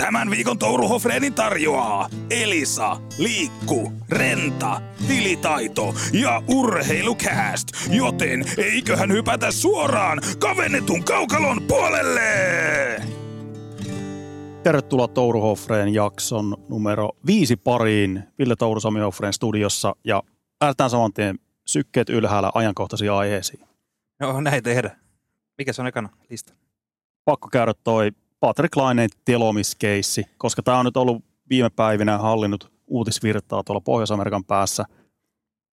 Tämän viikon Touru Hofreenin tarjoaa Elisa, Liikku, Renta, Tilitaito ja Urheilukääst. Joten eiköhän hypätä suoraan kavennetun kaukalon puolelle! Tervetuloa Touru Hoffreen jakson numero viisi pariin. Ville Touru Sami Hoffreen studiossa ja lähdetään saman tien sykkeet ylhäällä ajankohtaisiin aiheisiin. No näin tehdä. Mikä se on ekana lista? Pakko käydä toi Patrick Laineen telomiskeissi, koska tämä on nyt ollut viime päivinä hallinnut uutisvirtaa tuolla Pohjois-Amerikan päässä.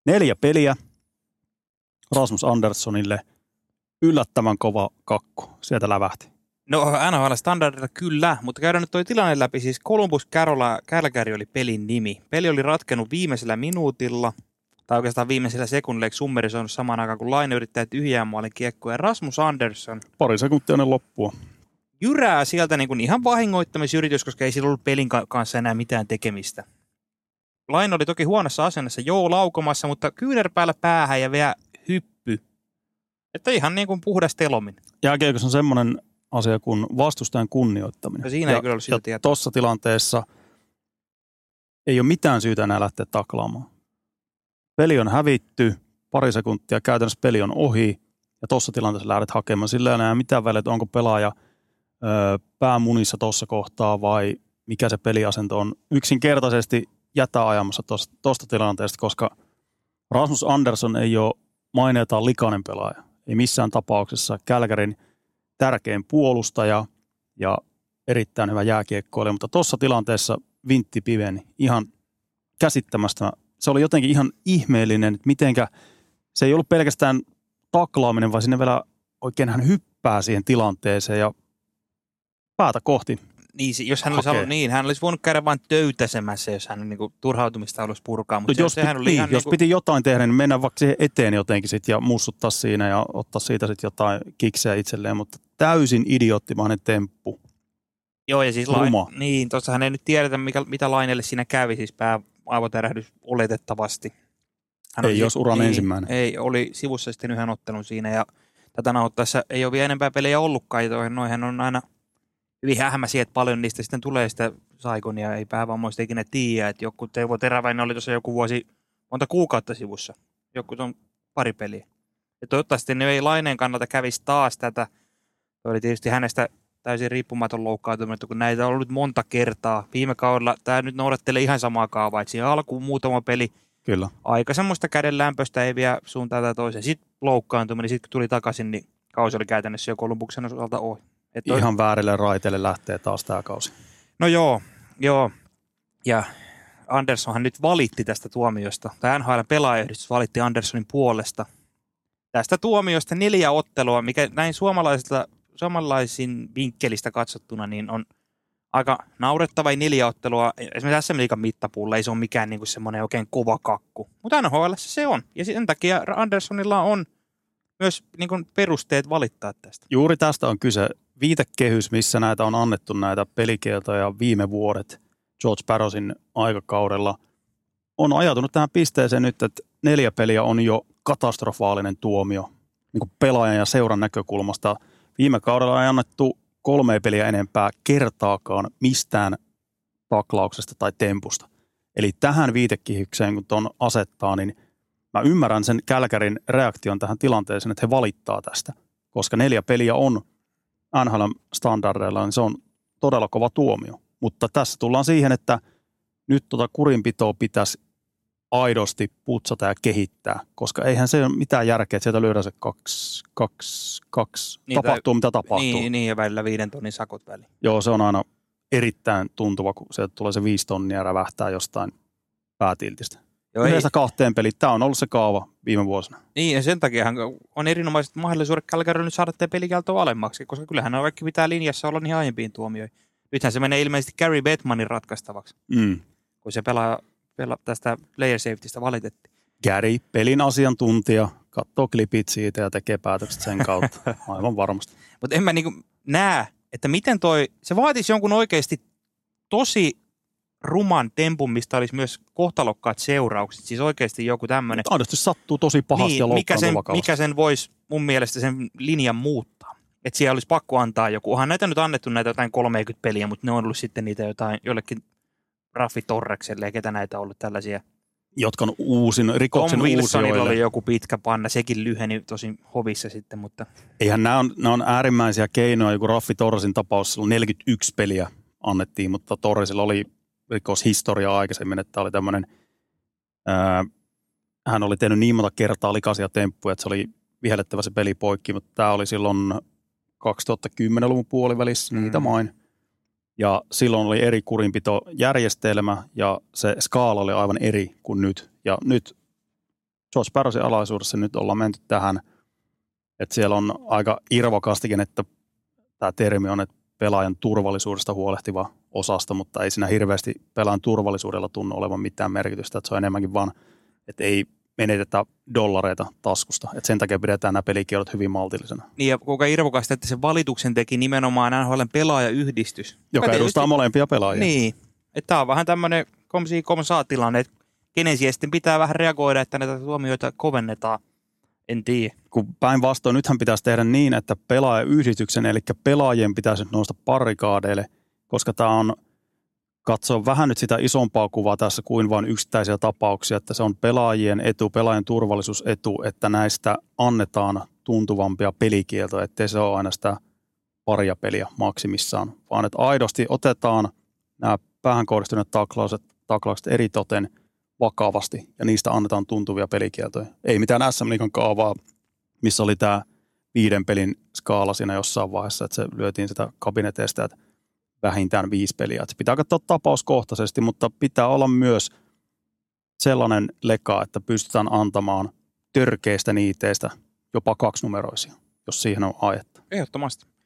Neljä peliä Rasmus Anderssonille. Yllättävän kova kakku. Sieltä lävähti. No NHL standardilla kyllä, mutta käydään nyt toi tilanne läpi. Siis Columbus Carola, Calgary oli pelin nimi. Peli oli ratkennut viimeisellä minuutilla, tai oikeastaan viimeisellä sekunnilla, eikö Summeri saanut samaan aikaan, kun Laine yrittää tyhjää maalin kiekkoa. Ja Rasmus Andersson Pari sekuntia ennen loppua. Jyrää sieltä niin kuin ihan vahingoittamisyritys, koska ei sillä ollut pelin ka- kanssa enää mitään tekemistä. Laine oli toki huonossa asennassa, joo laukomassa, mutta kyynärpäällä päähän ja vielä hyppy. Että ihan niin kuin puhdas telomin. Jääkiekossa on semmoinen asia kuin vastustajan kunnioittaminen. No siinä ei kyllä ollut sitä tietoa. Tuossa tilanteessa ei ole mitään syytä enää lähteä taklaamaan. Peli on hävitty, pari sekuntia, käytännössä peli on ohi, ja tuossa tilanteessa lähdet hakemaan. Sillä ei enää mitään väliä, että onko pelaaja päämunissa tuossa kohtaa vai mikä se peliasento on. Yksinkertaisesti jätä ajamassa tuosta tilanteesta, koska Rasmus Andersson ei ole maineetaan likainen pelaaja. Ei missään tapauksessa Kälkärin tärkein puolustaja ja erittäin hyvä jääkiekkoilija, mutta tuossa tilanteessa vintti piveni ihan käsittämästä. Se oli jotenkin ihan ihmeellinen, että mitenkä se ei ollut pelkästään taklaaminen, vaan sinne vielä oikein hän hyppää siihen tilanteeseen ja päätä kohti. Niin, jos hän olisi Hakee. ollut niin, hän olisi voinut käydä vain töytäsemässä, jos hän niin kuin, turhautumista haluaisi purkaa. Mutta se, jos, sehän piti, oli niin, ihan jos niin piti jotain tehdä, niin mennä vaikka siihen eteen jotenkin sit ja mussuttaa siinä ja ottaa siitä sitten jotain kiksejä itselleen, mutta täysin idioottimainen temppu. Joo, ja siis Ruma. lain, niin, tuossahan ei nyt tiedetä, mikä, mitä Lainelle siinä kävi, siis pää aivotärähdys oletettavasti. Hän Ei oli- jos uran niin, ensimmäinen. Ei, oli sivussa sitten yhden ottelun siinä, ja tätä nauhoittaessa ei ole vielä enempää pelejä ollutkaan, ja noihän on aina hyvin hämäisiä, että paljon niistä sitten tulee sitä saikonia, ei päävammoista ikinä tiedä, että joku Teuvo Teräväinen oli tuossa joku vuosi, monta kuukautta sivussa, joku on pari peliä. Ja toivottavasti ne ei Laineen kannalta kävisi taas tätä, se oli tietysti hänestä täysin riippumaton loukkaantuminen, kun näitä on ollut monta kertaa. Viime kaudella tämä nyt noudattelee ihan samaa kaavaa, että siinä alkuun muutama peli, Kyllä. aika semmoista kädenlämpöistä ei vie suuntaan tai toiseen. Sitten loukkaantuminen, sitten kun tuli takaisin, niin kausi oli käytännössä jo Kolumbuksen osalta ohi. Et toi- Ihan väärille raiteille lähtee taas tämä kausi. No joo, joo. Ja Anderssonhan nyt valitti tästä tuomiosta, tai NHL pelaajayhdistys valitti Anderssonin puolesta tästä tuomiosta neljä ottelua, mikä näin suomalaisilta, suomalaisin vinkkelistä katsottuna niin on aika naurettava neljä ottelua. Esimerkiksi SM Liigan mittapuulla ei se ole mikään niin semmoinen oikein kova kakku. Mutta NHL se on. Ja sen takia Anderssonilla on myös niin kuin perusteet valittaa tästä. Juuri tästä on kyse. Viitekehys, missä näitä on annettu näitä pelikieltoja viime vuodet George Barrosin aikakaudella, on ajatunut tähän pisteeseen nyt, että neljä peliä on jo katastrofaalinen tuomio niin kuin pelaajan ja seuran näkökulmasta. Viime kaudella ei annettu kolme peliä enempää kertaakaan mistään taklauksesta tai tempusta. Eli tähän viitekehykseen, kun tuon asettaa, niin mä ymmärrän sen Kälkärin reaktion tähän tilanteeseen, että he valittaa tästä. Koska neljä peliä on NHL-standardeilla, niin se on todella kova tuomio. Mutta tässä tullaan siihen, että nyt tuota kurinpitoa pitäisi aidosti putsata ja kehittää, koska eihän se ole mitään järkeä, että sieltä lyödään se kaksi, kaksi, kaksi. Niin, tai- tapahtuu mitä tapahtuu. Niin, niin, ja välillä viiden tonnin sakot väliin. Joo, se on aina erittäin tuntuva, kun sieltä tulee se viisi tonnia ja rävähtää jostain päätiltistä. Joo, ei, Yhdestä kahteen peliin. Tämä on ollut se kaava viime vuosina. niin, ja sen takia on erinomaiset mahdollisuudet Calgary nyt saada tämä pelikielto alemmaksi, koska kyllähän ne kaikki pitää linjassa olla niin aiempiin tuomioihin. Nythän se menee ilmeisesti Gary Bettmanin ratkaistavaksi, Mm. kun se pelaa, pelaa tästä player safetystä valitettiin. Gary, pelin asiantuntija, katsoo klipit siitä ja tekee päätökset sen kautta. Aivan varmasti. Mutta en mä niinku näe, että miten toi, se vaatisi jonkun oikeasti tosi ruman tempun, mistä olisi myös kohtalokkaat seuraukset. Siis oikeasti joku tämmöinen. Aidosti sattuu tosi pahasti ja Niin, mikä sen, vakavasti. mikä sen voisi mun mielestä sen linjan muuttaa. että siellä olisi pakko antaa joku. Onhan näitä nyt annettu näitä jotain 30 peliä, mutta ne on ollut sitten niitä jotain jollekin Raffi Torrekselle ja ketä näitä on ollut tällaisia. Jotka on uusin, rikoksen Tom Wilsonilla oli joku pitkä panna, sekin lyheni tosi hovissa sitten, mutta Eihän nämä on, nämä on äärimmäisiä keinoja, joku Raffi Torresin tapaus, silloin 41 peliä annettiin, mutta Torresilla oli rikoshistoria aikaisemmin, että oli tämmöinen, ää, hän oli tehnyt niin monta kertaa likaisia temppuja, että se oli vihellettävä se peli poikki, mutta tämä oli silloin 2010-luvun puolivälissä, Mm. niitä main. Ja silloin oli eri kurinpitojärjestelmä ja se skaala oli aivan eri kuin nyt. Ja nyt George Barrosin alaisuudessa nyt ollaan menty tähän, että siellä on aika irvokastikin, että tämä termi on, että pelaajan turvallisuudesta huolehtiva osasto, mutta ei siinä hirveästi pelaajan turvallisuudella tunnu olevan mitään merkitystä, että se on enemmänkin vaan, että ei menetetä dollareita taskusta. Että sen takia pidetään nämä pelikielot hyvin maltillisena, niin ja kuinka irvokasta, että se valituksen teki nimenomaan NHLn pelaajayhdistys. joka tietysti- edustaa molempia pelaajia. Niin, että tämä on vähän tämmöinen komsi komsaa tilanne, että kenen sitten pitää vähän reagoida, että näitä tuomioita kovennetaan. En tiedä. kun päinvastoin nythän pitäisi tehdä niin, että pelaajayhdistyksen, eli pelaajien pitäisi nyt nousta parikaadeille, koska tämä on katsoa vähän nyt sitä isompaa kuvaa tässä kuin vain yksittäisiä tapauksia, että se on pelaajien etu, pelaajien turvallisuusetu, että näistä annetaan tuntuvampia pelikieltoja, ettei se ole aina sitä paria peliä maksimissaan, vaan että aidosti otetaan nämä päähän kohdistuneet taklaukset, taklaukset eri toten vakavasti ja niistä annetaan tuntuvia pelikieltoja. Ei mitään SM Liigan kaavaa, missä oli tämä viiden pelin skaala siinä jossain vaiheessa, että se lyötiin sitä kabineteista, että vähintään viisi peliä. Että pitää katsoa tapauskohtaisesti, mutta pitää olla myös sellainen leka, että pystytään antamaan törkeistä niiteistä jopa kaksinumeroisia, jos siihen on aihetta. Ehdottomasti.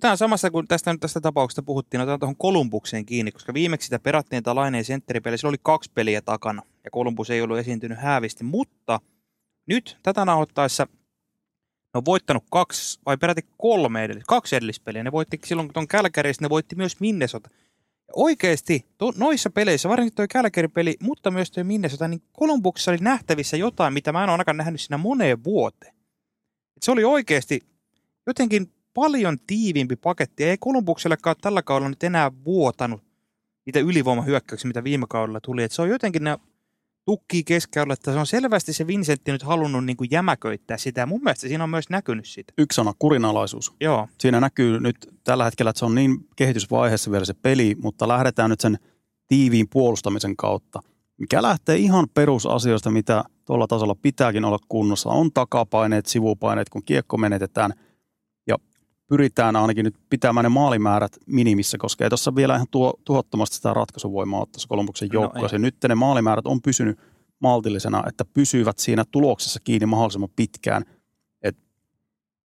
Tämä on samassa, kun tästä nyt tästä tapauksesta puhuttiin, otetaan tuohon Kolumbukseen kiinni, koska viimeksi sitä perattiin tämä Laineen sentteripeli, sillä oli kaksi peliä takana, ja Kolumbus ei ollut esiintynyt häävisti, mutta nyt tätä nauhoittaessa ne on voittanut kaksi, vai peräti kolme edellis, kaksi edellispeliä. Ne voitti silloin tuon Kälkäristä, ne voitti myös Minnesota. Ja oikeasti to, noissa peleissä, varsinkin tuo Kälkäri-peli, mutta myös tuo Minnesota, niin Kolumbuksessa oli nähtävissä jotain, mitä mä en ole ainakaan nähnyt siinä moneen vuoteen. Et se oli oikeasti jotenkin paljon tiiviimpi paketti. Ei Kolumbuksellekaan tällä kaudella nyt enää vuotanut niitä ylivoimahyökkäyksiä, mitä viime kaudella tuli. Et se on jotenkin ne tukkii keskellä, että se on selvästi se Vincentti nyt halunnut niin kuin jämäköittää sitä. Mun mielestä siinä on myös näkynyt sitä. Yksi sana, kurinalaisuus. Joo, Siinä näkyy nyt tällä hetkellä, että se on niin kehitysvaiheessa vielä se peli, mutta lähdetään nyt sen tiiviin puolustamisen kautta, mikä lähtee ihan perusasioista, mitä tuolla tasolla pitääkin olla kunnossa. On takapaineet, sivupaineet, kun kiekko menetetään pyritään ainakin nyt pitämään ne maalimäärät minimissä, koska ei tuossa vielä ihan tuo, tuhottomasti sitä ratkaisuvoimaa ole tuossa Kolumbuksen No joukkueessa. ei. nyt ne maalimäärät on pysynyt maltillisena, että pysyvät siinä tuloksessa kiinni mahdollisimman pitkään. Et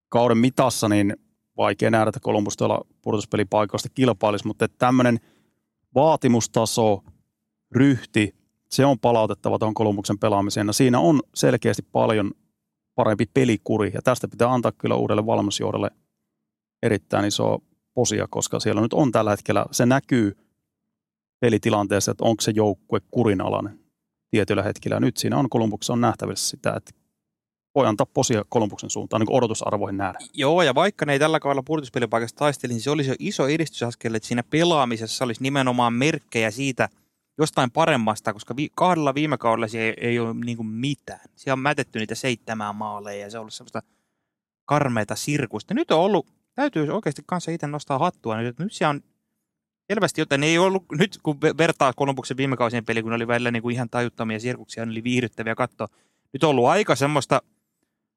kauden mitassa niin vaikea nähdä, että Columbus tuolla pudotuspelipaikoista kilpailisi, mutta tämmöinen vaatimustaso, ryhti, se on palautettava tuohon Columbuksen pelaamiseen. Ja siinä on selkeästi paljon parempi pelikuri, ja tästä pitää antaa kyllä uudelle valmennusjohdolle erittäin iso posia, koska siellä nyt on tällä hetkellä, se näkyy pelitilanteessa, että onko se joukkue kurinalainen tietyllä hetkellä. Nyt siinä on Kolumbuksessa on nähtävissä sitä, että voi antaa posia Kolumbuksen suuntaan niin odotusarvoihin nähdä. Joo, ja vaikka ne ei tällä kaudella pudotuspelipaikasta taisteli, niin se olisi jo iso edistysaskel, että siinä pelaamisessa olisi nimenomaan merkkejä siitä jostain paremmasta, koska vi- kahdella viime kaudella se ei, ei ole niin mitään. Siellä on mätetty niitä seitsemää maaleja ja se on ollut semmoista karmeita sirkusta. Nyt on ollut, täytyy oikeasti kanssa itse nostaa hattua nyt, nyt siellä on selvästi jotain, ne ei ollut, nyt kun ve- vertaa Kolumbuksen viime kausien peli, kun oli välillä niin kuin ihan tajuttomia sirkuksia, ne oli viihdyttäviä katsoa. Nyt on ollut aika semmoista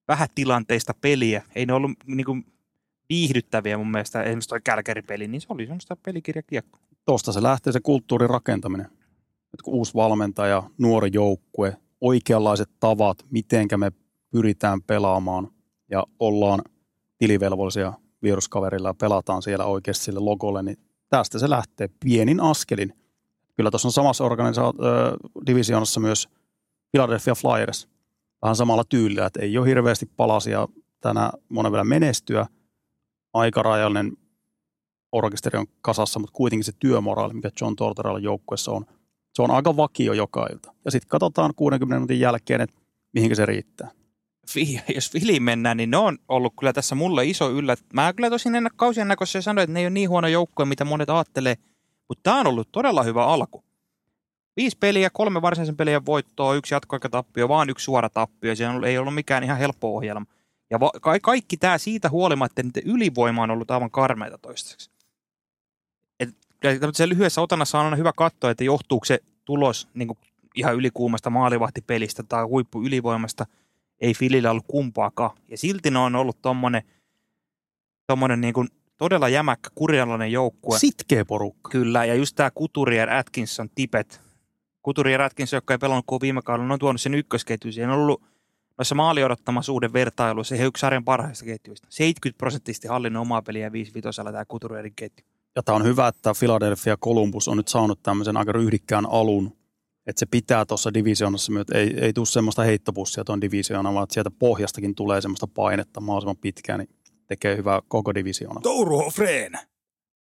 vähätilanteista peliä. Ei ne ollut niin kuin viihdyttäviä mun mielestä. Esimerkiksi toi Kälkäri-peli, niin se oli semmoista pelikirjakiekkoa. Tuosta se lähtee se kulttuurin rakentaminen. Nyt kun uusi valmentaja, nuori joukkue, oikeanlaiset tavat, mitenkä me pyritään pelaamaan ja ollaan tilivelvollisia viruskaverilla ja pelataan siellä oikeasti sille logolle, niin tästä se lähtee pienin askelin. Kyllä tuossa on samassa organisa- ö, divisioonassa myös Philadelphia Flyers vähän samalla tyylillä, että ei ole hirveästi palasia tänä monen vielä menestyä. Aika rajallinen orkesteri on kasassa, mutta kuitenkin se työmoraali, mikä John Tortorella joukkueessa on, se on aika vakio joka ilta. Ja sitten katsotaan 60 minuutin jälkeen, että mihinkä se riittää. jos Fili mennään, niin ne on ollut kyllä tässä mulle iso yllät. Mä kyllä tosin ennen kausien näkössä sanoin, että ne ei ole niin huono joukkue, mitä monet ajattelee, mutta tämä on ollut todella hyvä alku. Viisi peliä, kolme varsinaisen pelien voittoa, yksi jatkoaikatappio, vaan yksi suora tappio. Se ei ollut mikään ihan helppo ohjelma. Ja va- ka- kaikki tämä siitä huolimatta, että ylivoima on ollut aivan karmeita toistaiseksi. Se lyhyessä otannassa on aina hyvä katsoa, että johtuuko se tulos niin ihan ylikuumasta maalivahtipelistä tai huippu ylivoimasta. Ei Filillä ollut kumpaakaan. Ja silti ne on ollut tommonen, tommonen niin kuin todella jämäkkä, kurjalainen joukkue. Sitkeä porukka. Kyllä, ja just tämä Couturier, Atkinson, Tipet. Couturier, Atkinson, joka ei pelannut kuin viime kaudella, on tuonut sen ykkösketju. Siinä on ollut noissa maali odottamasuuden vertailuissa he yksi sarjan parhaista ketjuista. 70 prosenttisesti hallinnon omaa peliä 5 vitosella tämä Couturierin ketju. Ja tämä on hyvä, että Philadelphia Columbus on nyt saanut tämmöisen aika ryhdikkään alun, että se pitää tuossa divisioonassa myös, ei, ei tule semmoista heittopussia tuon divisioonan, vaan sieltä pohjastakin tulee semmoista painetta mahdollisimman pitkään, niin tekee hyvää koko divisioona. Touru Hofreen,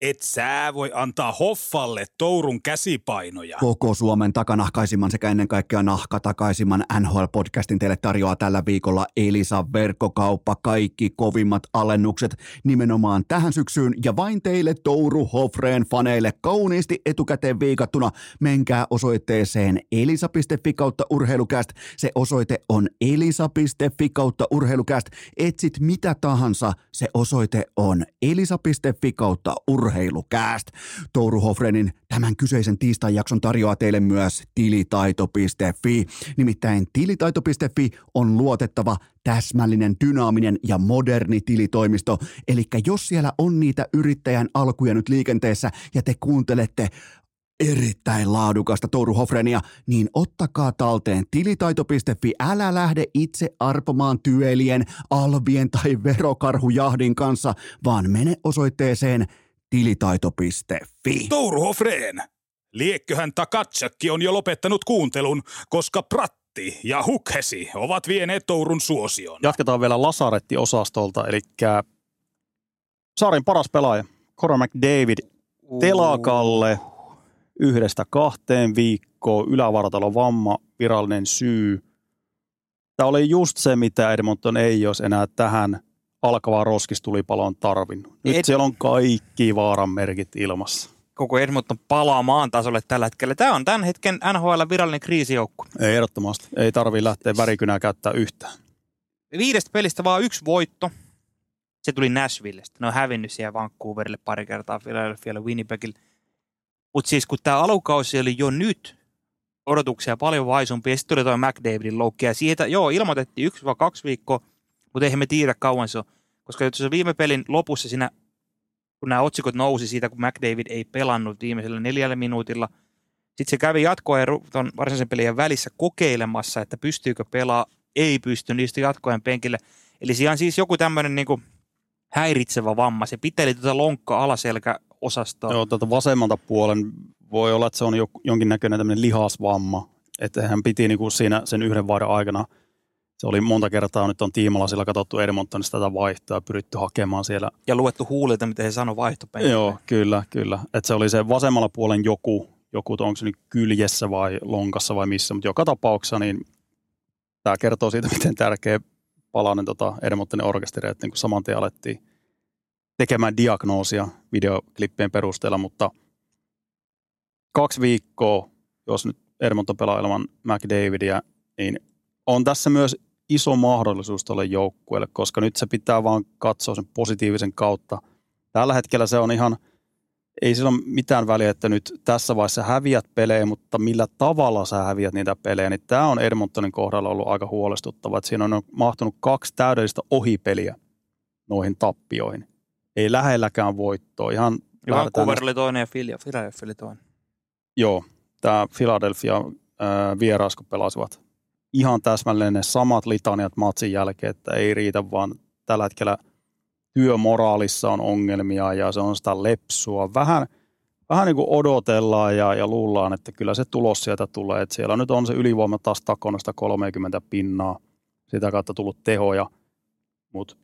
et sä voi antaa Hoffalle Tourun käsipainoja. Koko Suomen takanahkaisimman sekä ennen kaikkea nahkatakaisimman NHL-podcastin teille tarjoaa tällä viikolla Elisa Verkkokauppa. Kaikki kovimmat alennukset nimenomaan tähän syksyyn ja vain teille Touru Hofreen faneille kauniisti etukäteen viikattuna. Menkää osoitteeseen elisa.fi kautta urheilukäst. Se osoite on elisa.fi kautta urheilukäst. Etsit mitä tahansa, se osoite on elisa.fi kautta urheilukäst urheilukääst. Touru Hofrenin tämän kyseisen tiistain jakson tarjoaa teille myös tilitaito.fi. Nimittäin tilitaito.fi on luotettava, täsmällinen, dynaaminen ja moderni tilitoimisto. Eli jos siellä on niitä yrittäjän alkuja nyt liikenteessä ja te kuuntelette erittäin laadukasta Touru Hofrenia, niin ottakaa talteen tilitaito.fi. Älä lähde itse arpomaan työlien, alvien tai verokarhujahdin kanssa, vaan mene osoitteeseen tilitaito.fi. Touru Hofreen, liekköhän Takatsakki on jo lopettanut kuuntelun, koska Pratti ja Hukhesi ovat vieneet Tourun suosion. Jatketaan vielä Lasaretti-osastolta, eli Saarin paras pelaaja, Cora McDavid, telakalle yhdestä kahteen viikkoon, ylävartalo vamma, virallinen syy. Tämä oli just se, mitä Edmonton ei olisi enää tähän alkavaa roskistulipaloon tarvinnut. Nyt Et... siellä on kaikki vaaran merkit ilmassa. Koko Edmonton palaa maan tasolle tällä hetkellä. Tämä on tämän hetken NHL virallinen kriisijoukku. Ei ehdottomasti. Ei tarvi lähteä värikynää käyttää yhtään. Viidestä pelistä vaan yksi voitto. Se tuli Nashvillestä. Ne on hävinnyt siellä Vancouverille pari kertaa, Philadelphialle, Winnipegille. Mutta siis kun tämä alukausi oli jo nyt odotuksia paljon vaisumpi, ja sitten tuli tuo McDavidin loukki, ja siitä, joo, ilmoitettiin yksi vai kaksi viikkoa, mutta eihän me tiedä kauan se on. Koska se viime pelin lopussa siinä, kun nämä otsikot nousi siitä, kun McDavid ei pelannut viimeisellä neljällä minuutilla, sitten se kävi jatkoajan tuon varsinaisen pelin välissä kokeilemassa, että pystyykö pelaa, ei pysty, niistä jatkoajan penkille. Eli siellä on siis joku tämmöinen niin häiritsevä vamma. Se piteli tuota lonkka alaselkä osastoa. Joo, tuota vasemmalta puolen voi olla, että se on jonkinnäköinen tämmöinen lihasvamma. Että hän piti niin kuin siinä sen yhden vuoden aikana – se oli monta kertaa nyt on tiimalasilla katsottu Edmontonista tätä vaihtoa ja pyritty hakemaan siellä. Ja luettu huulilta, miten he sanoi vaihtopenkille. Joo, kyllä, kyllä. Että se oli se vasemmalla puolen joku, joku onko se nyt kyljessä vai lonkassa vai missä, mutta joka tapauksessa niin tämä kertoo siitä, miten tärkeä palanen tota Edmontonin orkesteri, että niin saman tien alettiin tekemään diagnoosia videoklippien perusteella, mutta kaksi viikkoa, jos nyt Edmonton pelaa ilman McDavidia, niin on tässä myös iso mahdollisuus tuolle joukkueelle, koska nyt se pitää vaan katsoa sen positiivisen kautta. Tällä hetkellä se on ihan, ei sillä ole mitään väliä, että nyt tässä vaiheessa häviät pelejä, mutta millä tavalla sä häviät niitä pelejä, niin tämä on Edmontonin kohdalla ollut aika huolestuttava, että siinä on mahtunut kaksi täydellistä ohipeliä noihin tappioihin. Ei lähelläkään voittoa. Ihan Vancouver oli toinen ja Philadelphia oli toinen. Joo, tämä Philadelphia äh, vieras, kun pelasivat ihan täsmälleen ne samat litaniat matsin jälkeen, että ei riitä vaan tällä hetkellä työmoraalissa on ongelmia ja se on sitä lepsua. Vähän, vähän niin kuin odotellaan ja, ja luullaan, että kyllä se tulos sieltä tulee. Että siellä nyt on se ylivoima taas takona 30 pinnaa, sitä kautta tullut tehoja, mutta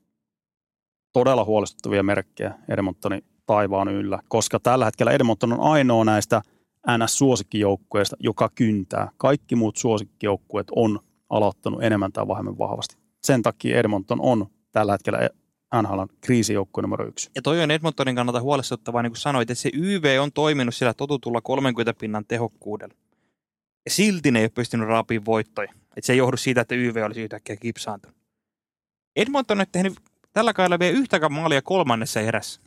todella huolestuttavia merkkejä Edmontonin taivaan yllä, koska tällä hetkellä Edmonton on ainoa näistä – NS-suosikkijoukkueesta, joka kyntää. Kaikki muut suosikkijoukkueet on aloittanut enemmän tai vähemmän vahvasti. sen takia Edmonton on tällä hetkellä NHL kriisijoukko numero yksi. Ja toi on Edmontonin kannalta huolestuttavaa, niin kuin sanoit, että se YV on toiminut sillä totutulla 30 pinnan tehokkuudella. Ja silti ne ei ole pystynyt raapiin voittoja. Että se ei johdu siitä, että YV olisi yhtäkkiä kipsaantunut. Edmonton on tehnyt tällä kaudella vielä yhtäkään maalia kolmannessa erässä.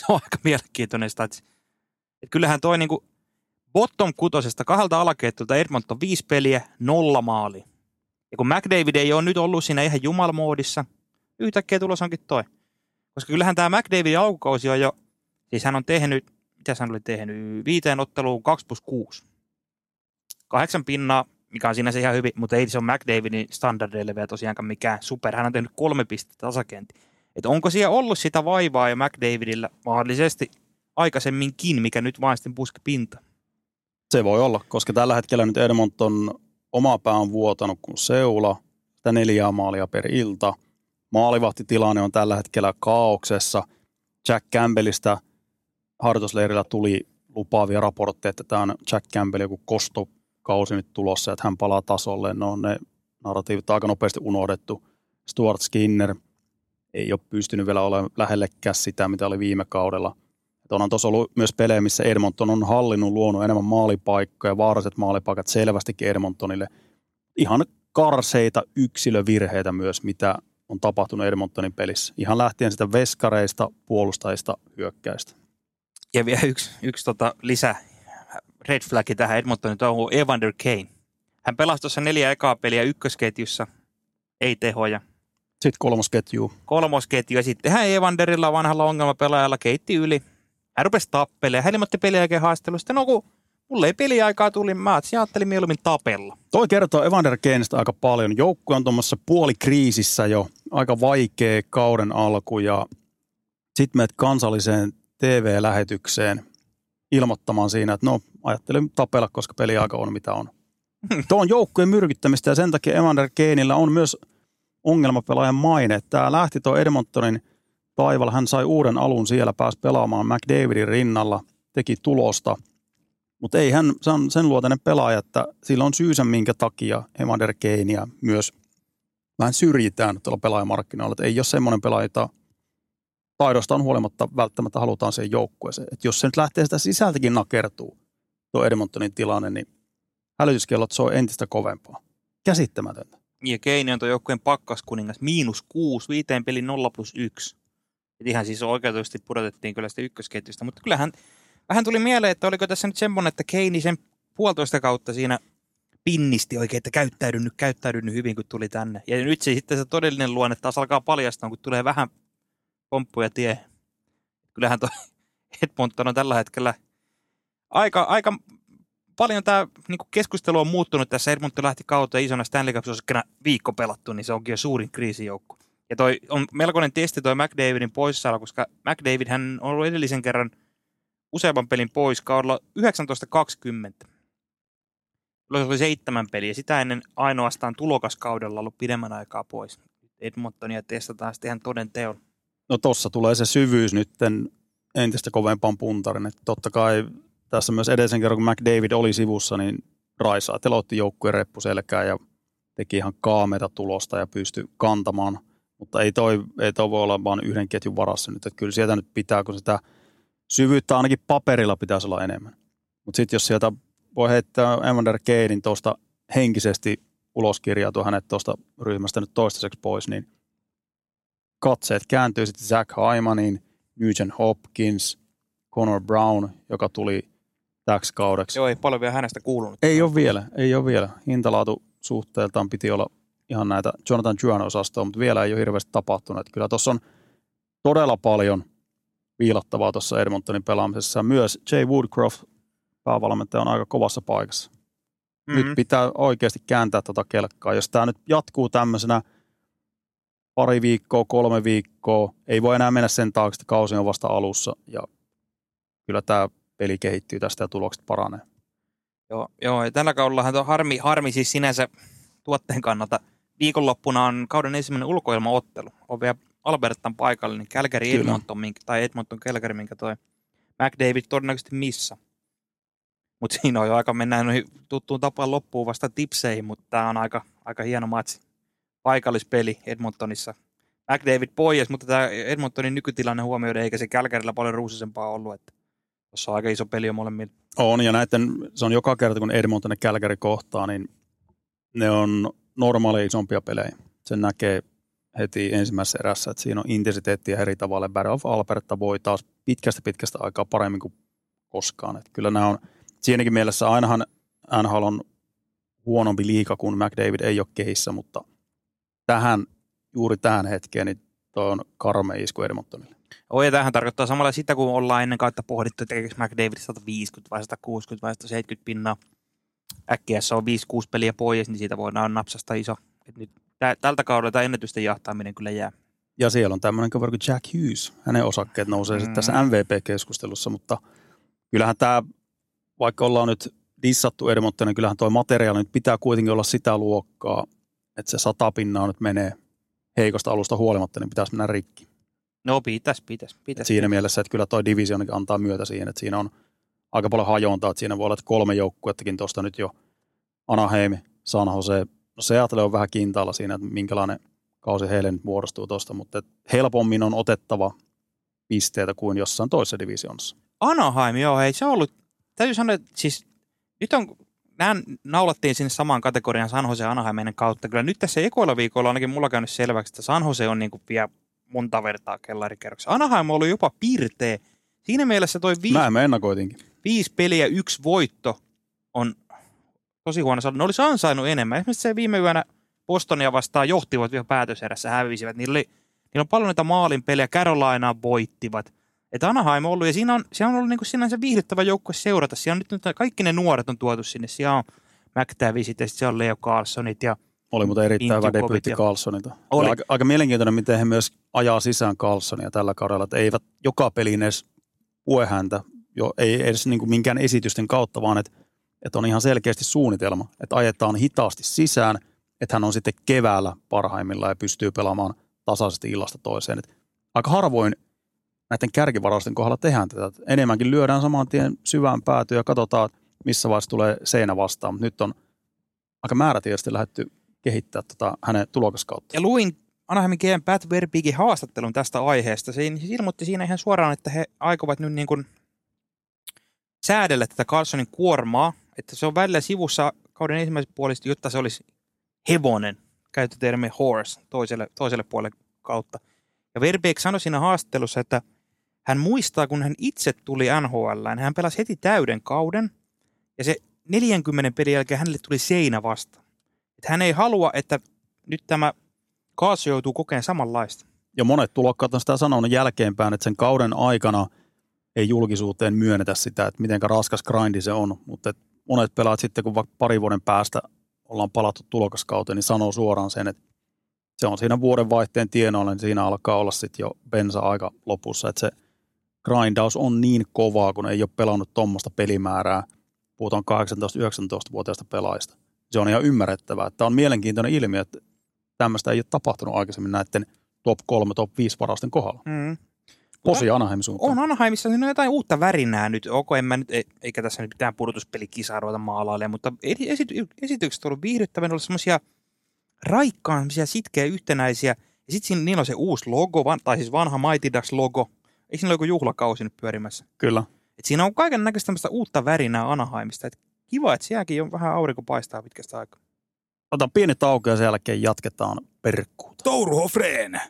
Se on aika mielenkiintoinen statsi. Että kyllähän toi niinku bottom kutosesta kahdelta alaketjulta Edmonton viisi peliä, nolla maali. Ja kun McDavid ei ole nyt ollut siinä ihan jumalmoodissa, yhtäkkiä tulos onkin toi. Koska kyllähän tämä McDavidin aukausi on jo, siis hän on tehnyt, mitä hän oli tehnyt, viiteen otteluun 2 plus 6. Kahdeksan pinnaa, mikä on sinänsä ihan hyvin, mutta ei se ole McDavidin standardeille vielä tosiaankaan mikään super. Hän on tehnyt kolme pistettä tasakenti. Et onko siellä ollut sitä vaivaa jo McDavidillä mahdollisesti aikaisemminkin, mikä nyt vain sitten puski pinta? Se voi olla, koska tällä hetkellä nyt Edmonton oma pää on vuotanut kuin seula, sitä neljää maalia per ilta. Maalivahtitilanne on tällä hetkellä kaauksessa. Jack Campbellista harjoitusleirillä tuli lupaavia raportteja, että tämä on Jack Campbell joku kostokausi nyt tulossa, että hän palaa tasolle. No ne narratiivit on aika nopeasti unohdettu. Stuart Skinner ei ole pystynyt vielä olemaan lähellekään sitä, mitä oli viime kaudella – onhan tuossa ollut myös pelejä, missä Edmonton on hallinnut, luonut enemmän maalipaikkoja, vaaralliset maalipaikat selvästikin Edmontonille. Ihan karseita yksilövirheitä myös, mitä on tapahtunut Edmontonin pelissä. Ihan lähtien sitä veskareista, puolustajista, hyökkäistä. Ja vielä yksi, yksi tota lisä red flagi tähän Edmontonin on Evander Kane. Hän pelasi tuossa neljä ekaa peliä ykkösketjussa, ei tehoja. Sitten kolmosketju. Kolmosketju ja sitten hän Evanderilla vanhalla ongelmapelaajalla keitti yli hän rupesi tappelemaan. Hän ilmoitti peliaikeen haastelusta. No kun mulle ei peliaikaa tuli, mä ajattelin mieluummin tapella. Toi kertoo Evander Kaneista aika paljon. Joukkue on tuommoissa puolikriisissä jo. Aika vaikea kauden alku ja sitten menet kansalliseen TV-lähetykseen ilmoittamaan siinä, että no ajattelin tapella, koska peliaika on mitä on. Tuo on joukkueen myrkyttämistä ja sen takia Evander Kaneilla on myös ongelmapelaajan maine. Tämä lähti tuo Edmontonin – taivalla. Hän sai uuden alun siellä, pääsi pelaamaan McDavidin rinnalla, teki tulosta. Mutta ei hän, se on sen luotainen pelaaja, että sillä on syysä, minkä takia Evander Keinia myös vähän syrjitään tuolla pelaajamarkkinoilla. Että ei ole semmoinen pelaaja, jota taidostaan huolimatta välttämättä halutaan siihen joukkueeseen. Että jos se nyt lähtee sitä sisältäkin nakertuu, tuo Edmontonin tilanne, niin hälytyskellot soi entistä kovempaa. Käsittämätöntä. Ja Keini on tuo joukkueen pakkaskuningas, miinus kuusi, viiteen pelin nolla plus yksi. Et ihan siis oikeutusti pudotettiin kyllä sitä ykkösketjusta, mutta kyllähän vähän tuli mieleen, että oliko tässä nyt semmoinen, että Keini sen puolitoista kautta siinä pinnisti oikein, että käyttäydynyt, käyttäydynyt hyvin, kun tuli tänne. Ja nyt se sitten se todellinen luonne taas alkaa paljastaa, kun tulee vähän pomppuja tie. Kyllähän tuo Edmonton on tällä hetkellä aika, aika paljon tämä niin keskustelu on muuttunut tässä. Edmonton lähti kautta isona Stanley cup viikko pelattu, niin se onkin jo suurin kriisijoukko. Ja toi on melkoinen testi toi McDavidin poissaolo, koska McDavid hän on ollut edellisen kerran useamman pelin pois kaudella 1920. Se oli seitsemän peliä. Sitä ennen ainoastaan tulokaskaudella ollut pidemmän aikaa pois. Edmontonia testataan sitten ihan toden teon. No tossa tulee se syvyys nyt entistä kovempaan puntarin. Että totta kai tässä myös edellisen kerran, kun McDavid oli sivussa, niin Raisaa telotti joukkueen reppuselkää ja teki ihan kaameta tulosta ja pystyi kantamaan mutta ei toi, ei toi voi olla vain yhden ketjun varassa nyt. Että kyllä sieltä nyt pitää, kun sitä syvyyttä ainakin paperilla pitäisi olla enemmän. Mutta sitten jos sieltä voi heittää Evander Kanein tuosta henkisesti uloskirjautua hänet tuosta ryhmästä nyt toistaiseksi pois, niin katseet kääntyy sitten Zach Hymanin, Nugent Hopkins, Connor Brown, joka tuli täksi kaudeksi. Joo, ei paljon vielä hänestä kuulunut. Ei ole vielä, ei ole vielä. Hintalaatu suhteeltaan piti olla ihan näitä Jonathan Juan osastoa, mutta vielä ei ole hirveästi tapahtunut. Että kyllä tuossa on todella paljon viilattavaa tuossa Edmontonin pelaamisessa. Myös Jay Woodcroft, päävalmentaja, on aika kovassa paikassa. Mm-hmm. Nyt pitää oikeasti kääntää tuota kelkkaa. Jos tämä nyt jatkuu tämmöisenä pari viikkoa, kolme viikkoa, ei voi enää mennä sen taakse, että kausi on vasta alussa ja kyllä tämä peli kehittyy tästä ja tulokset paranee. Joo, joo ja tällä kaudellahan on harmi, harmi siis sinänsä tuotteen kannalta – viikonloppuna on kauden ensimmäinen ulkoilmaottelu. On vielä Albertan paikallinen niin Calgary Edmonton, minkä, tai Edmonton Calgary, minkä toi McDavid todennäköisesti missä. Mutta siinä on jo aika, mennään noihin tuttuun tapaan loppuun vasta tipseihin, mutta tämä on aika, aika hieno matsi. paikallispeli Edmontonissa. McDavid pois, mutta tämä Edmontonin nykytilanne huomioiden, eikä se Kälkärillä paljon ruusisempaa ollut, että tuossa on aika iso peli jo molemmilla. On, ja näiden, se on joka kerta, kun Edmonton ja Kälkäri kohtaa, niin ne on normaaleja isompia pelejä. Sen näkee heti ensimmäisessä erässä, että siinä on intensiteettiä eri tavalla. Battle of Alberta voi taas pitkästä pitkästä aikaa paremmin kuin koskaan. Että kyllä nämä on, siinäkin mielessä ainahan NHL on huonompi liika, kun McDavid ei ole kehissä, mutta tähän, juuri tähän hetkeen, niin toi on karme isku Edmontonille. Oi, ja tämähän tarkoittaa samalla sitä, kun ollaan ennen kautta pohdittu, että tekeekö McDavid 150 vai 160 vai 170 pinnaa. Äkkiä se on 5-6 peliä pois, niin siitä voidaan napsasta iso. Et nyt tä- tältä kaudelta ennätysten jahtaaminen kyllä jää. Ja siellä on tämmöinen kaveri kuin Jack Hughes. Hänen osakkeet nousee mm. tässä MVP-keskustelussa, mutta kyllähän tämä, vaikka ollaan nyt dissattu Edmonton, niin kyllähän tuo materiaali nyt pitää kuitenkin olla sitä luokkaa, että se sata pinnaa nyt menee heikosta alusta huolimatta, niin pitäisi mennä rikki. No pitäisi, pitäisi, pitäisi. Siinä mielessä, että kyllä toi division antaa myötä siihen, että siinä on aika paljon hajontaa, että siinä voi olla että kolme joukkuettakin tuosta nyt jo Anaheim, San Jose, no Seattle on vähän kintaalla siinä, että minkälainen kausi heille nyt muodostuu tuosta, mutta helpommin on otettava pisteitä kuin jossain toisessa divisionassa. Anaheim, joo, hei, se on ollut, täytyy sanoa, että siis nyt on, nämä naulattiin sinne samaan kategoriaan San Jose ja Anaheimen kautta. Kyllä nyt tässä ekoilla viikolla ainakin mulla käynyt selväksi, että San Jose on niin kuin vielä monta vertaa kellarikerroksessa. Anaheim on ollut jopa pirtee. Siinä mielessä toi viisi, Näin me ennakoitinkin. Viisi peliä, yksi voitto on tosi huono saada. Ne olisi ansainnut enemmän. Esimerkiksi se viime yönä Bostonia vastaan johtivat vielä päätöserässä, hävisivät. Niillä, oli, niillä on paljon näitä maalin pelejä. Carolinaa voittivat. Että Anaheim on ollut, ja siinä on, siinä on ollut niin kuin sinänsä viihdyttävä joukkue seurata. Siellä on nyt, nyt kaikki ne nuoret on tuotu sinne. Siellä on McTavisit ja sitten siellä on Leo Carlsonit ja Oli muuten erittäin hyvä debyytti Carlsonilta. Oli. Aika, aika mielenkiintoinen, miten he myös ajaa sisään Carlsonia tällä kaudella, että eivät joka peliin edes pue häntä, jo, ei edes niin kuin minkään esitysten kautta, vaan että, että on ihan selkeästi suunnitelma, että ajetaan hitaasti sisään, että hän on sitten keväällä parhaimmillaan ja pystyy pelaamaan tasaisesti illasta toiseen. Et aika harvoin näiden kärkivarausten kohdalla tehdään tätä. että Enemmänkin lyödään saman tien syvään päätyyn ja katsotaan, missä vaiheessa tulee seinä vastaan. Mutta nyt on aika määrätietoisesti lähdetty kehittää tota hänen tulokaskautta. Ja luin Anaheimin GM Pat Verbigin haastattelun tästä aiheesta. Se ilmoitti siinä ihan suoraan, että he aikovat nyt niin kuin säädellä tätä Carlsonin kuormaa, että se on välillä sivussa kauden ensimmäisessä puolesta, jotta se olisi hevonen, käyttötermi horse toiselle, toiselle puolelle kautta. Ja Verbeek sanoi siinä haastattelussa, että hän muistaa, kun hän itse tuli NHL, hän pelasi heti täyden kauden, ja se 40 pelin jälkeen hänelle tuli seinä vasta. Että hän ei halua, että nyt tämä Kaatso joutuu kokemaan samanlaista. Ja monet tulokkaat on sitä sanonut jälkeenpäin, että sen kauden aikana ei julkisuuteen myönnetä sitä, että miten raskas grindi se on. Mutta et monet pelaat sitten, kun vaikka pari vuoden päästä ollaan palattu tulokaskauteen, niin sanoo suoraan sen, että se on siinä vuoden vaihteen tienoilla, niin siinä alkaa olla sitten jo bensa aika lopussa. Että se grindaus on niin kovaa, kun ei ole pelannut tuommoista pelimäärää. Puhutaan 18-19-vuotiaista pelaajista. Se on ihan ymmärrettävää. Tämä on mielenkiintoinen ilmiö, että tämmöistä ei ole tapahtunut aikaisemmin näiden top 3, top 5 varausten kohdalla. Mm. Posi Anaheim suuntaan. On Anaheimissa siinä on jotain uutta värinää nyt. Ok, en mä nyt, e- eikä tässä nyt mitään pudotuspelikisaa ruveta maalailemaan, mutta esity- esitykset on ollut viihdyttäviä, ne on ollut semmoisia raikkaan, semmoisia sitkeä yhtenäisiä. Ja sitten niillä on se uusi logo, van, tai siis vanha Mighty Ducks logo. Eikö siinä ole joku juhlakausi nyt pyörimässä? Kyllä. Et siinä on kaiken näköistä tämmöistä uutta värinää Anaheimista. Et kiva, että sielläkin on vähän aurinko paistaa pitkästä aikaa. Otan pieni tauko ja sen jälkeen jatketaan perkkuuta. Touru Hofreen,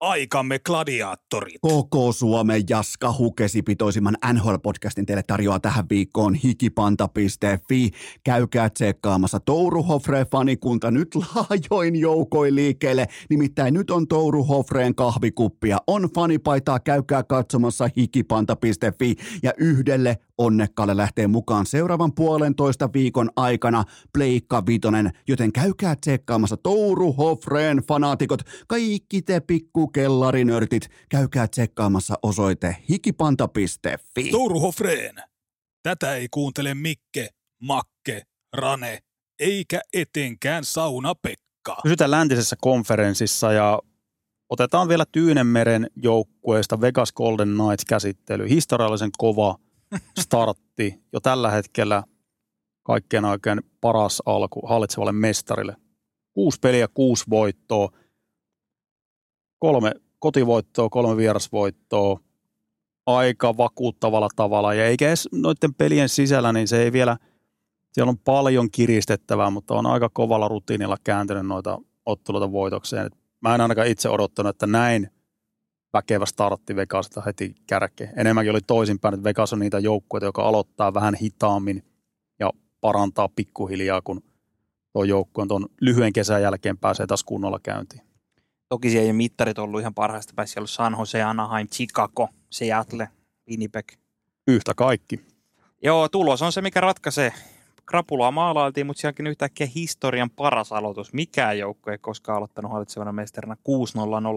aikamme gladiaattorit. Koko Suomen Jaska Hukesi pitoisimman NHL-podcastin teille tarjoaa tähän viikkoon hikipanta.fi. Käykää tsekkaamassa Touru Hofreen fanikunta nyt laajoin joukoin liikkeelle. Nimittäin nyt on Touru Hofreen kahvikuppia. On fanipaitaa, käykää katsomassa hikipanta.fi. Ja yhdelle onnekkaalle lähtee mukaan seuraavan puolentoista viikon aikana Pleikka Vitonen, joten käykää tsekkaamassa Touru Hofreen fanaatikot, kaikki te pikkukellarinörtit, käykää tsekkaamassa osoite hikipanta.fi. Touru Hofreen, tätä ei kuuntele Mikke, Makke, Rane, eikä etenkään Sauna Pekka. Pysytään läntisessä konferenssissa ja otetaan vielä Tyynemeren joukkueesta Vegas Golden Knights käsittely. Historiallisen kova startti jo tällä hetkellä kaikkien oikein paras alku hallitsevalle mestarille. kuusi peliä, kuusi voittoa, kolme kotivoittoa, kolme vierasvoittoa, aika vakuuttavalla tavalla. Ja eikä edes noiden pelien sisällä, niin se ei vielä, siellä on paljon kiristettävää, mutta on aika kovalla rutiinilla kääntynyt noita otteluita voitokseen. Mä en ainakaan itse odottanut, että näin väkevä startti Vegasilta heti kärkeen. Enemmänkin oli toisinpäin, että Vegas on niitä joukkueita, joka aloittaa vähän hitaammin ja parantaa pikkuhiljaa, kun tuo joukkue on tuon lyhyen kesän jälkeen pääsee taas kunnolla käyntiin. Toki siellä ei mittarit ollut ihan parhaista päässä. Siellä on San Jose, Anaheim, Chicago, Seattle, Winnipeg. Yhtä kaikki. Joo, tulos on se, mikä ratkaisee. Krapulaa maalailtiin, mutta sielläkin yhtäkkiä historian paras aloitus. Mikään joukko ei koskaan aloittanut hallitsevana mestarina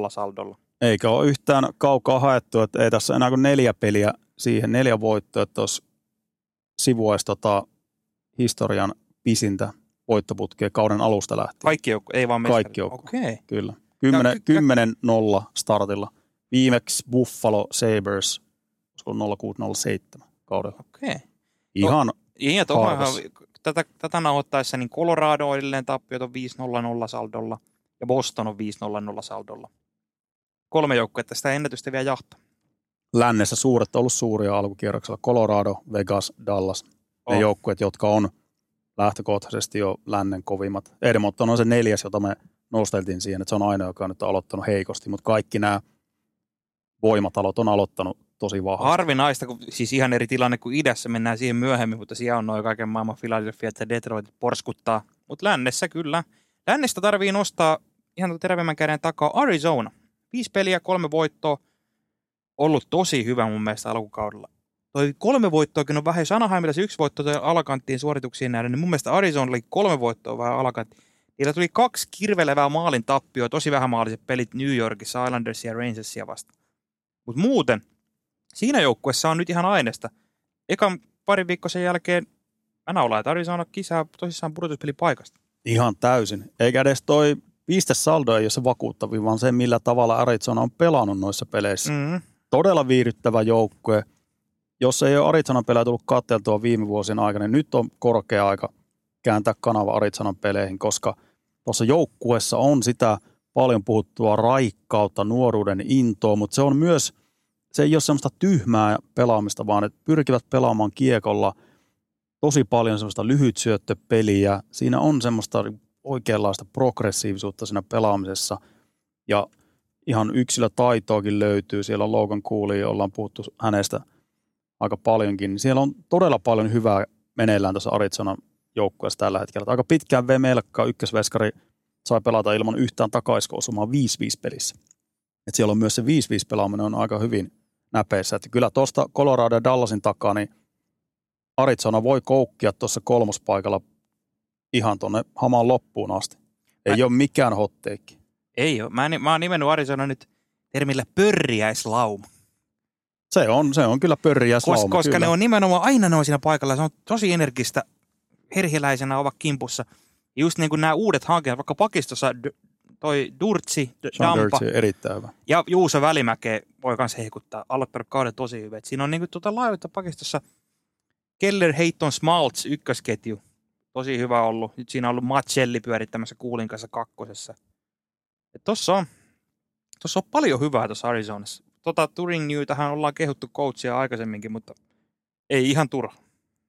6-0-0 saldolla. Eikä ole yhtään kaukaa haettu, että ei tässä enää kuin neljä peliä siihen, neljä voittoa, että tuossa sivuaisi tota historian pisintä voittoputkea kauden alusta lähtien. Kaikki joukko, ei vaan mestari. Kaikki joukko. Okay. Kyllä. Ja 10-0 startilla. Viimeksi Buffalo Sabres, olisiko ollut 0607 kaudella. Okei. Okay. Ihan Ja tuohon, Harvas. tätä, tätä nauhoittaessa, niin Colorado on edelleen tappiot on 5-0-0 saldolla ja Boston on 5-0-0 saldolla. Kolme joukkuetta sitä ennätystä vielä jahtaa. lännessä suuret on ollut suuria alkukierroksella. Colorado, Vegas, Dallas. Ne On. joukkueet, jotka on lähtökohtaisesti jo lännen kovimmat. Edmonton on se neljäs, jota me nosteltiin siihen, että se on ainoa, joka nyt on aloittanut heikosti, mutta kaikki nämä voimatalot on aloittanut tosi vahvasti. Harvinaista, kun, siis ihan eri tilanne kuin idässä, mennään siihen myöhemmin, mutta siellä on noin kaiken maailman Philadelphia ja Detroit porskuttaa. Mutta lännessä kyllä. Lännestä tarvii nostaa ihan terävimmän käden takaa Arizona. Viisi peliä, kolme voittoa. Ollut tosi hyvä mun mielestä alkukaudella. Toi kolme voittoakin on vähän, jos Anaheimilla se yksi voitto alakanttiin suorituksiin nähden, niin mun mielestä Arizona oli kolme voittoa vähän alakantti. Niillä tuli kaksi kirvelevää maalin tappioa, tosi vähän maaliset pelit New Yorkissa, Islandersia ja Rangersia vastaan. Mutta muuten, siinä joukkueessa on nyt ihan aineesta. Ekan parin viikon sen jälkeen mä naulaan, että Arizona kisää tosissaan pudotuspelin paikasta. Ihan täysin. Eikä edes toi pistesaldo ei ole se vakuuttavin, vaan se, millä tavalla Arizona on pelannut noissa peleissä. Mm. Todella viihdyttävä joukkue. Jos ei ole Arizonan pelejä tullut katteltua viime vuosien aikana, niin nyt on korkea aika kääntää kanava Arizonan peleihin, koska tuossa joukkueessa on sitä paljon puhuttua raikkautta, nuoruuden intoa, mutta se on myös, se ei ole semmoista tyhmää pelaamista, vaan että pyrkivät pelaamaan kiekolla tosi paljon semmoista lyhytsyöttöpeliä. Siinä on semmoista oikeanlaista progressiivisuutta siinä pelaamisessa ja ihan yksilötaitoakin löytyy. Siellä Logan Cooley, ollaan puhuttu hänestä aika paljonkin. Siellä on todella paljon hyvää meneillään tuossa Arizonan joukkueessa tällä hetkellä. Aika pitkään Vemelkka, ykkösveskari, sai pelata ilman yhtään takaiskoosumaa 5-5 pelissä. Et siellä on myös se 5-5 pelaaminen on aika hyvin näpeissä. Että kyllä tuosta Colorado ja Dallasin takaa, niin Arizona voi koukkia tuossa kolmospaikalla ihan tuonne hamaan loppuun asti. Ei Mä- ole mikään hotteikki. Ei ole. Mä, en- mä oon nimennyt Arizona nyt termillä pörriäislauma. Se on, se on kyllä pörriä Koska, koska kyllä. ne on nimenomaan aina ne on siinä paikalla. Se on tosi energistä, herhiläisenä ovat kimpussa. Just niin kuin nämä uudet hankinnat, vaikka pakistossa toi Durtsi, Sean Dampa erittäin hyvä. ja Juuso Välimäkeä voi myös heikuttaa. Aloittanut kauden tosi hyvin. Et siinä on niin kuin tuota laajuutta pakistossa Keller, Heiton, Smaltz ykkösketju. Tosi hyvä ollut. Nyt siinä on ollut Matselli pyörittämässä Kuulin kanssa kakkosessa. Et tossa on, tossa on paljon hyvää tuossa Arizonassa. Tota Turing Newtähän ollaan kehuttu coachia aikaisemminkin, mutta ei ihan turha.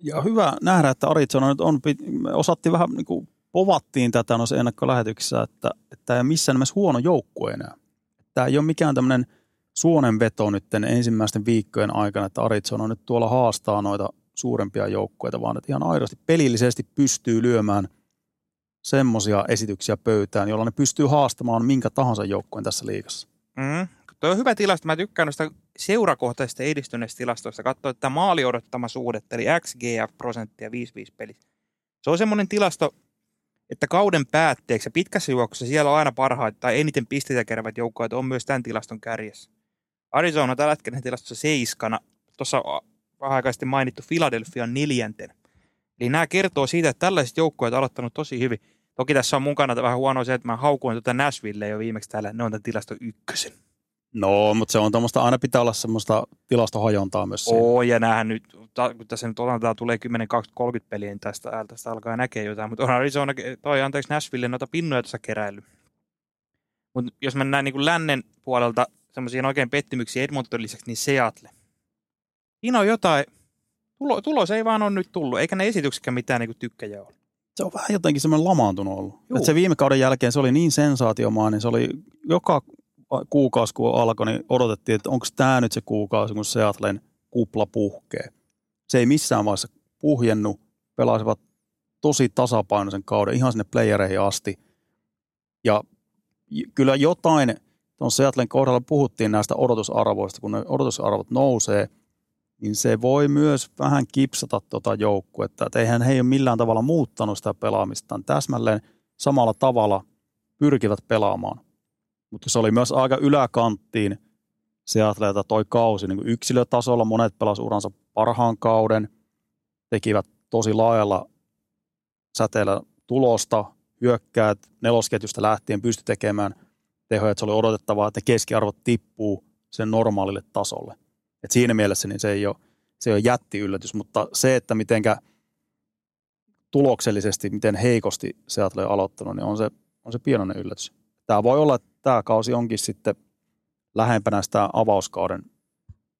Ja hyvä nähdä, että Arizona nyt on, me osattiin vähän niin kuin povattiin tätä noissa ennakkolähetyksissä, että, että tämä ei missään nimessä huono joukkue enää. Tämä ei ole mikään tämmöinen suonenveto nyt ensimmäisten viikkojen aikana, että Arizona nyt tuolla haastaa noita suurempia joukkueita, vaan että ihan aidosti pelillisesti pystyy lyömään semmoisia esityksiä pöytään, jolla ne pystyy haastamaan minkä tahansa joukkueen tässä liigassa. Mm. Tuo on hyvä tilasto. Mä tykkään noista seurakohtaisista edistyneistä tilastoista. Katsoa, että maali odottama suhdetta, eli XGF-prosenttia 5-5 pelissä. Se on semmoinen tilasto, että kauden päätteeksi ja pitkässä juoksussa siellä on aina parhaat tai eniten pisteitä keräävät joukkueet on myös tämän tilaston kärjessä. Arizona tällä hetkellä tilastossa seiskana. Tuossa vähän aikaisesti mainittu Philadelphia neljänten. Eli nämä kertoo siitä, että tällaiset joukkueet on aloittanut tosi hyvin. Toki tässä on mukana vähän huonoa se, että mä haukuin tuota Nashville jo viimeksi täällä. Ne on tämän tilaston ykkösen. No, mutta se on tuommoista, aina pitää olla semmoista tilastohajontaa myös siinä. Oo, ja näähän nyt, kun tässä nyt otetaan, tulee 10, 20, 30 peliä, niin tästä, tästä alkaa näkeä jotain. Mutta on Arizona, toi anteeksi Nashville noita pinnoja tuossa keräily. Mutta jos mennään niin kuin lännen puolelta semmoisiin oikein pettymyksiin Edmonton lisäksi, niin Seattle. Siinä on jotain, tulo, tulos ei vaan ole nyt tullut, eikä ne esityksikään mitään niin tykkäjä ole. Se on vähän jotenkin semmoinen lamaantunut ollut. Et se viime kauden jälkeen se oli niin sensaatiomainen, se oli joka kuukausi kun alkoi, niin odotettiin, että onko tämä nyt se kuukausi, kun Seattlen kupla puhkee. Se ei missään vaiheessa puhjennut, pelasivat tosi tasapainoisen kauden ihan sinne playereihin asti. Ja kyllä jotain, tuon Seattlen kohdalla puhuttiin näistä odotusarvoista, kun ne odotusarvot nousee, niin se voi myös vähän kipsata tuota joukkuetta. Että eihän he ei ole millään tavalla muuttanut sitä pelaamistaan. Täsmälleen samalla tavalla pyrkivät pelaamaan. Mutta se oli myös aika yläkanttiin Seattleilta toi kausi. Niin yksilötasolla monet pelasivat uransa parhaan kauden, tekivät tosi laajalla säteellä tulosta, hyökkäät nelosketjusta lähtien pysty tekemään tehoja, että se oli odotettavaa, että keskiarvot tippuu sen normaalille tasolle. Et siinä mielessä niin se ei ole, se ei ole jätti yllätys, mutta se, että mitenkä tuloksellisesti, miten heikosti Seattle on aloittanut, niin on se, on se pienoinen yllätys. Tämä voi olla, että tämä kausi onkin sitten lähempänä sitä avauskauden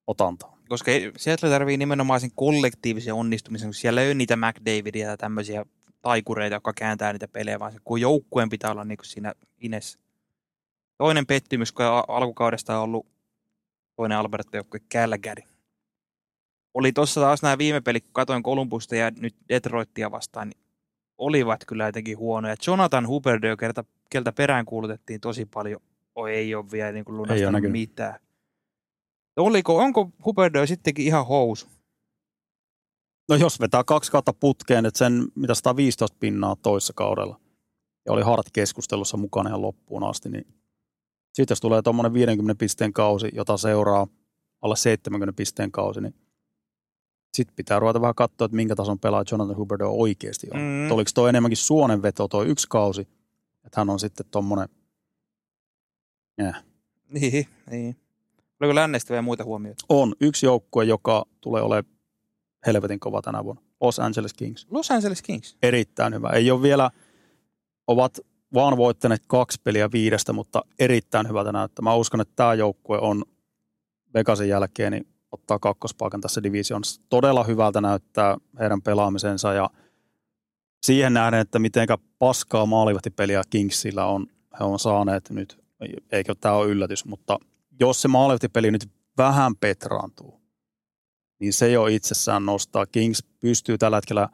otantaa. Koska Seattle tarvii nimenomaan sen kollektiivisen onnistumisen, kun siellä ei ole niitä McDavidia ja tämmöisiä taikureita, jotka kääntää niitä pelejä, vaan se, kun joukkueen pitää olla niin kuin siinä ines. Toinen pettymys, kun alkukaudesta on ollut toinen Alberto joukkue Calgary. Oli tuossa taas nämä viime pelit, kun katoin Kolumbusta ja nyt Detroitia vastaan, niin olivat kyllä jotenkin huonoja. Jonathan Huberdeau, keltä, keltä perään kuulutettiin tosi paljon, oi, ei ole vielä niin lunastanut ei mitään. Oliko, onko Huberdeau sittenkin ihan housu? No jos vetää kaksi kautta putkeen, että sen mitä 115 pinnaa toissa kaudella, ja oli Hart keskustelussa mukana ihan loppuun asti, niin sitten jos tulee tuommoinen 50 pisteen kausi, jota seuraa alle 70 pisteen kausi, niin sitten pitää ruveta vähän katsoa, että minkä tason pelaa Jonathan Huberdeau oikeasti on. Mm. Oliko toi enemmänkin suonenveto toi yksi kausi, että hän on sitten tuommoinen, yeah. Niin, niin. Oliko lännestä vielä muita huomioita? On. Yksi joukkue, joka tulee olemaan helvetin kova tänä vuonna. Los Angeles Kings. Los Angeles Kings. Erittäin hyvä. Ei ole vielä, ovat vaan voittaneet kaksi peliä viidestä, mutta erittäin hyvältä näyttää. Mä uskon, että tämä joukkue on Vegasin jälkeen niin ottaa kakkospaikan tässä divisionissa. Todella hyvältä näyttää heidän pelaamisensa ja siihen nähden, että mitenkä paskaa maalivahtipeliä Kingsillä on, he on saaneet nyt, eikä tämä ole yllätys, mutta jos se maalivahtipeli nyt vähän petraantuu, niin se jo itsessään nostaa. Kings pystyy tällä hetkellä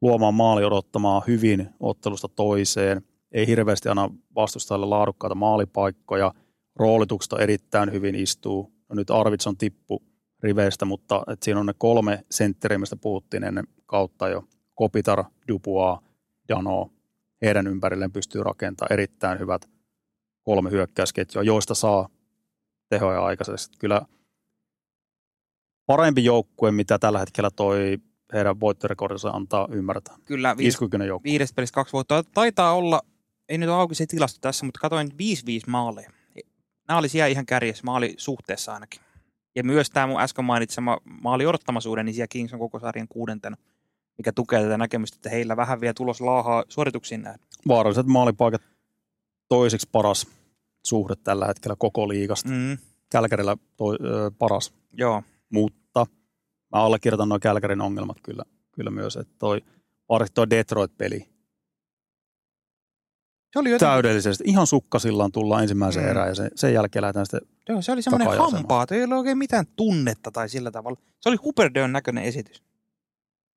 luomaan maali odottamaan hyvin ottelusta toiseen. Ei hirveästi aina vastustajalle laadukkaita maalipaikkoja. Roolitukset erittäin hyvin istuu. No nyt Arvitson tippu riveistä, mutta et siinä on ne kolme sentteriä, mistä puhuttiin ennen kautta jo. Kopitar, Dubois, Dano. Heidän ympärilleen pystyy rakentamaan erittäin hyvät kolme hyökkäysketjua, joista saa tehoja aikaisesti. Kyllä parempi joukkue, mitä tällä hetkellä toi heidän voittorekordinsa antaa ymmärtää. Kyllä, viides, viides pelissä kaksi voittoa. Taitaa olla, ei nyt auki se tilasto tässä, mutta katsoin 5-5 maaleja. Nämä oli siellä ihan kärjessä, maali suhteessa ainakin. Ja myös tämä mun äsken mainitsema maali odottamaisuuden, niin siellä Kings on koko sarjan kuudentena, mikä tukee tätä näkemystä, että heillä vähän vielä tulos laahaa suorituksiin näin. Vaaralliset maalipaikat toiseksi paras suhde tällä hetkellä koko liigasta. Mm. Kälkärillä toi, ö, paras. Joo. Mutta mä allekirjoitan nuo Kälkärin ongelmat kyllä, kyllä myös, että toi, toi Detroit-peli, se oli jotenkin... Täydellisesti. Ihan sukkasillaan tullaan ensimmäiseen mm. erään ja sen, sen jälkeen lähdetään sitten Joo, se oli semmoinen hampaa, ei ole oikein mitään tunnetta tai sillä tavalla. Se oli Huberdeon näköinen esitys.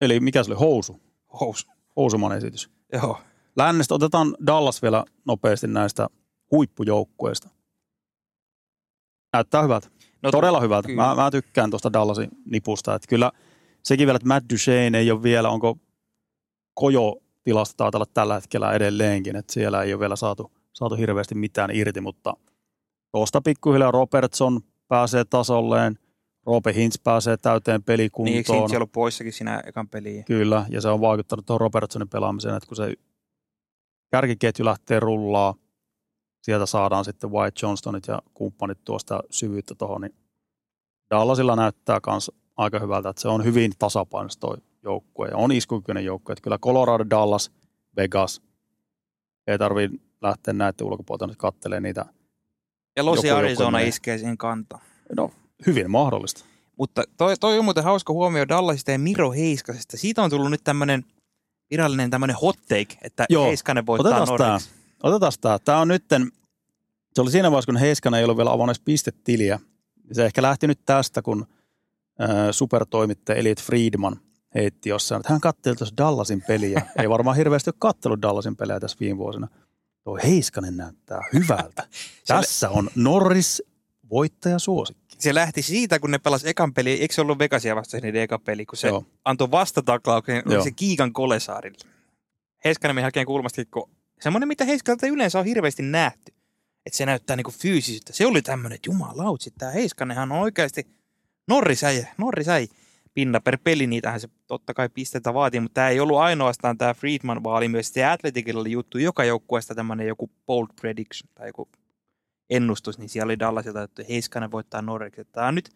Eli mikä se oli? Housu? Housu. Housuman esitys. Joo. Lännestä otetaan Dallas vielä nopeasti näistä huippujoukkueista. Näyttää hyvältä. No, Todella hyvältä. Mä, mä, tykkään tuosta Dallasin nipusta. Että kyllä sekin vielä, että Matt Duchesne ei ole vielä, onko Kojo tilasta taitaa olla tällä hetkellä edelleenkin, että siellä ei ole vielä saatu, saatu hirveästi mitään irti, mutta tuosta pikkuhiljaa Robertson pääsee tasolleen, Roope Hintz pääsee täyteen pelikuntoon. Niin, eikö ollut poissakin siinä ekan peliin? Kyllä, ja se on vaikuttanut tuohon Robertsonin pelaamiseen, että kun se kärkiketju lähtee rullaa, sieltä saadaan sitten White Johnstonit ja kumppanit tuosta syvyyttä tuohon, niin Dallasilla näyttää myös aika hyvältä, että se on hyvin tasapainoista toi joukkue ja on iskukykyinen joukkue. Että kyllä Colorado, Dallas, Vegas, ei tarvii lähteä näiden ulkopuolelta nyt katselemaan niitä. Ja Losi Joku- joku Arizona menee. iskee siihen kantaan. No, hyvin mahdollista. Mutta toi, toi on muuten hauska huomio Dallasista ja Miro Heiskasesta. Siitä on tullut nyt tämmöinen virallinen tämmöinen hot take, että Joo. Heiskanen voittaa Otetaan tämä. Otetaan tämä. Tämä on nytten, se oli siinä vaiheessa, kun Heiskanen ei ollut vielä avannut pistetiliä. Se ehkä lähti nyt tästä, kun äh, supertoimittaja Elliot Friedman heitti jossain, että hän katseli tuossa Dallasin peliä. ei varmaan hirveästi ole kattellut Dallasin pelejä tässä viime vuosina. Tuo Heiskanen näyttää hyvältä. Tässä on Norris voittaja suosikki. Se lähti siitä, kun ne pelasi ekan peli, eikö se ollut Vegasia vastaan niiden eka peli, kun se Joo. antoi vastataklauksen, oli Joo. se Kiikan Kolesaarille. Heiskanen meni hakemaan kulmasti, kun semmoinen, mitä Heiskalta yleensä on hirveästi nähty. Että se näyttää niinku fyysisyyttä. Se oli tämmöinen, että jumalautsi, tämä Heiskanenhan on oikeasti Norrisäijä, Norrisäijä. Pinna per peli, niitähän se totta kai pisteitä vaatii, mutta tämä ei ollut ainoastaan tämä Friedman, vaan oli myös se Athleticilla oli juttu joka joukkueesta tämmöinen joku bold prediction tai joku ennustus, niin siellä oli Dallasilta, että Heiskanen voittaa Norris. Tämä on nyt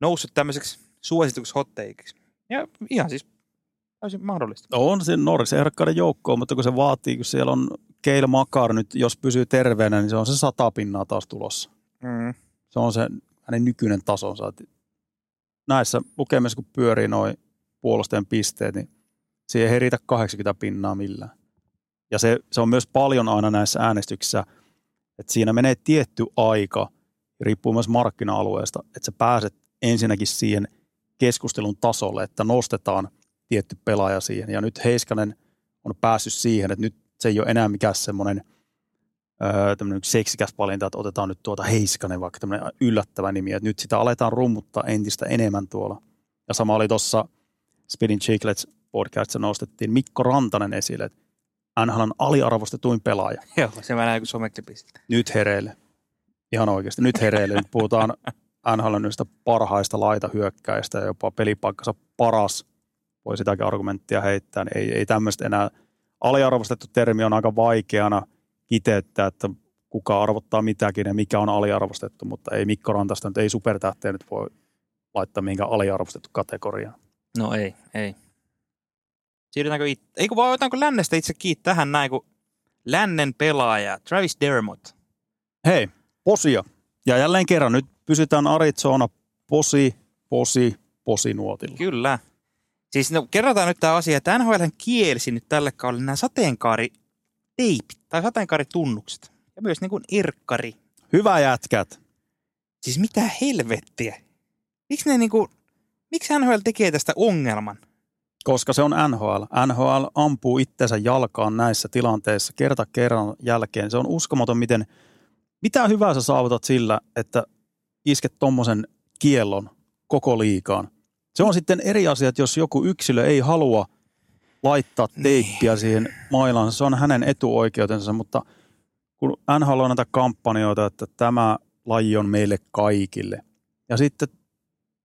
noussut tämmöiseksi suosituksi hotteiksi. Ja ihan siis täysin mahdollista. On se Norris ehdokkaiden joukkoon, mutta kun se vaatii, kun siellä on Keil Makar nyt, jos pysyy terveenä, niin se on se sata pinnaa taas tulossa. Mm. Se on se hänen nykyinen tasonsa. Näissä lukemissa, kun pyörii noin puolustajan pisteet, niin siihen ei heritä 80 pinnaa millään. Ja se, se on myös paljon aina näissä äänestyksissä, että siinä menee tietty aika, riippuu myös markkina-alueesta, että sä pääset ensinnäkin siihen keskustelun tasolle, että nostetaan tietty pelaaja siihen. Ja nyt Heiskanen on päässyt siihen, että nyt se ei ole enää mikään semmoinen öö, tämmöinen seksikäs valinta, että otetaan nyt tuota Heiskanen, vaikka tämmöinen yllättävä nimi, että nyt sitä aletaan rummuttaa entistä enemmän tuolla. Ja sama oli tuossa Spinning Chicklets podcastissa nostettiin Mikko Rantanen esille, että NHL on aliarvostetuin pelaaja. Joo, se mä näin kuin someklipisistä. Nyt hereille. Ihan oikeasti, nyt hereille. Nyt puhutaan NHL yhdestä parhaista laitahyökkäistä ja jopa pelipaikkansa paras. Voi sitäkin argumenttia heittää. Niin ei, ei tämmöistä enää. Aliarvostettu termi on aika vaikeana kiteyttää, että kuka arvottaa mitäkin ja mikä on aliarvostettu, mutta ei Mikko Rantasta nyt, ei supertähteä nyt voi laittaa mihinkään aliarvostettu kategoriaan. No ei, ei. Siirrytäänkö itse? Ei kun vaan otetaanko lännestä itse kiinni tähän näin, kun lännen pelaaja Travis Dermott. Hei, posia. Ja jälleen kerran, nyt pysytään Arizona posi, posi, posi nuotilla. Kyllä. Siis no, kerrotaan nyt tämä asia, että NHL kielsi nyt tälle kaudelle nämä sateenkaariteipit tai sateenkaaritunnukset. Ja myös niin kuin erkkari. Hyvä jätkät. Siis mitä helvettiä? Miksi ne niinku, miksi NHL tekee tästä ongelman? Koska se on NHL. NHL ampuu itsensä jalkaan näissä tilanteissa kerta kerran jälkeen. Se on uskomaton, miten, mitä hyvää sä saavutat sillä, että isket tommosen kiellon koko liikaan. Se on sitten eri asia, että jos joku yksilö ei halua laittaa teippiä siihen mailaan, se on hänen etuoikeutensa, mutta kun NHL on näitä kampanjoita, että tämä laji on meille kaikille. Ja sitten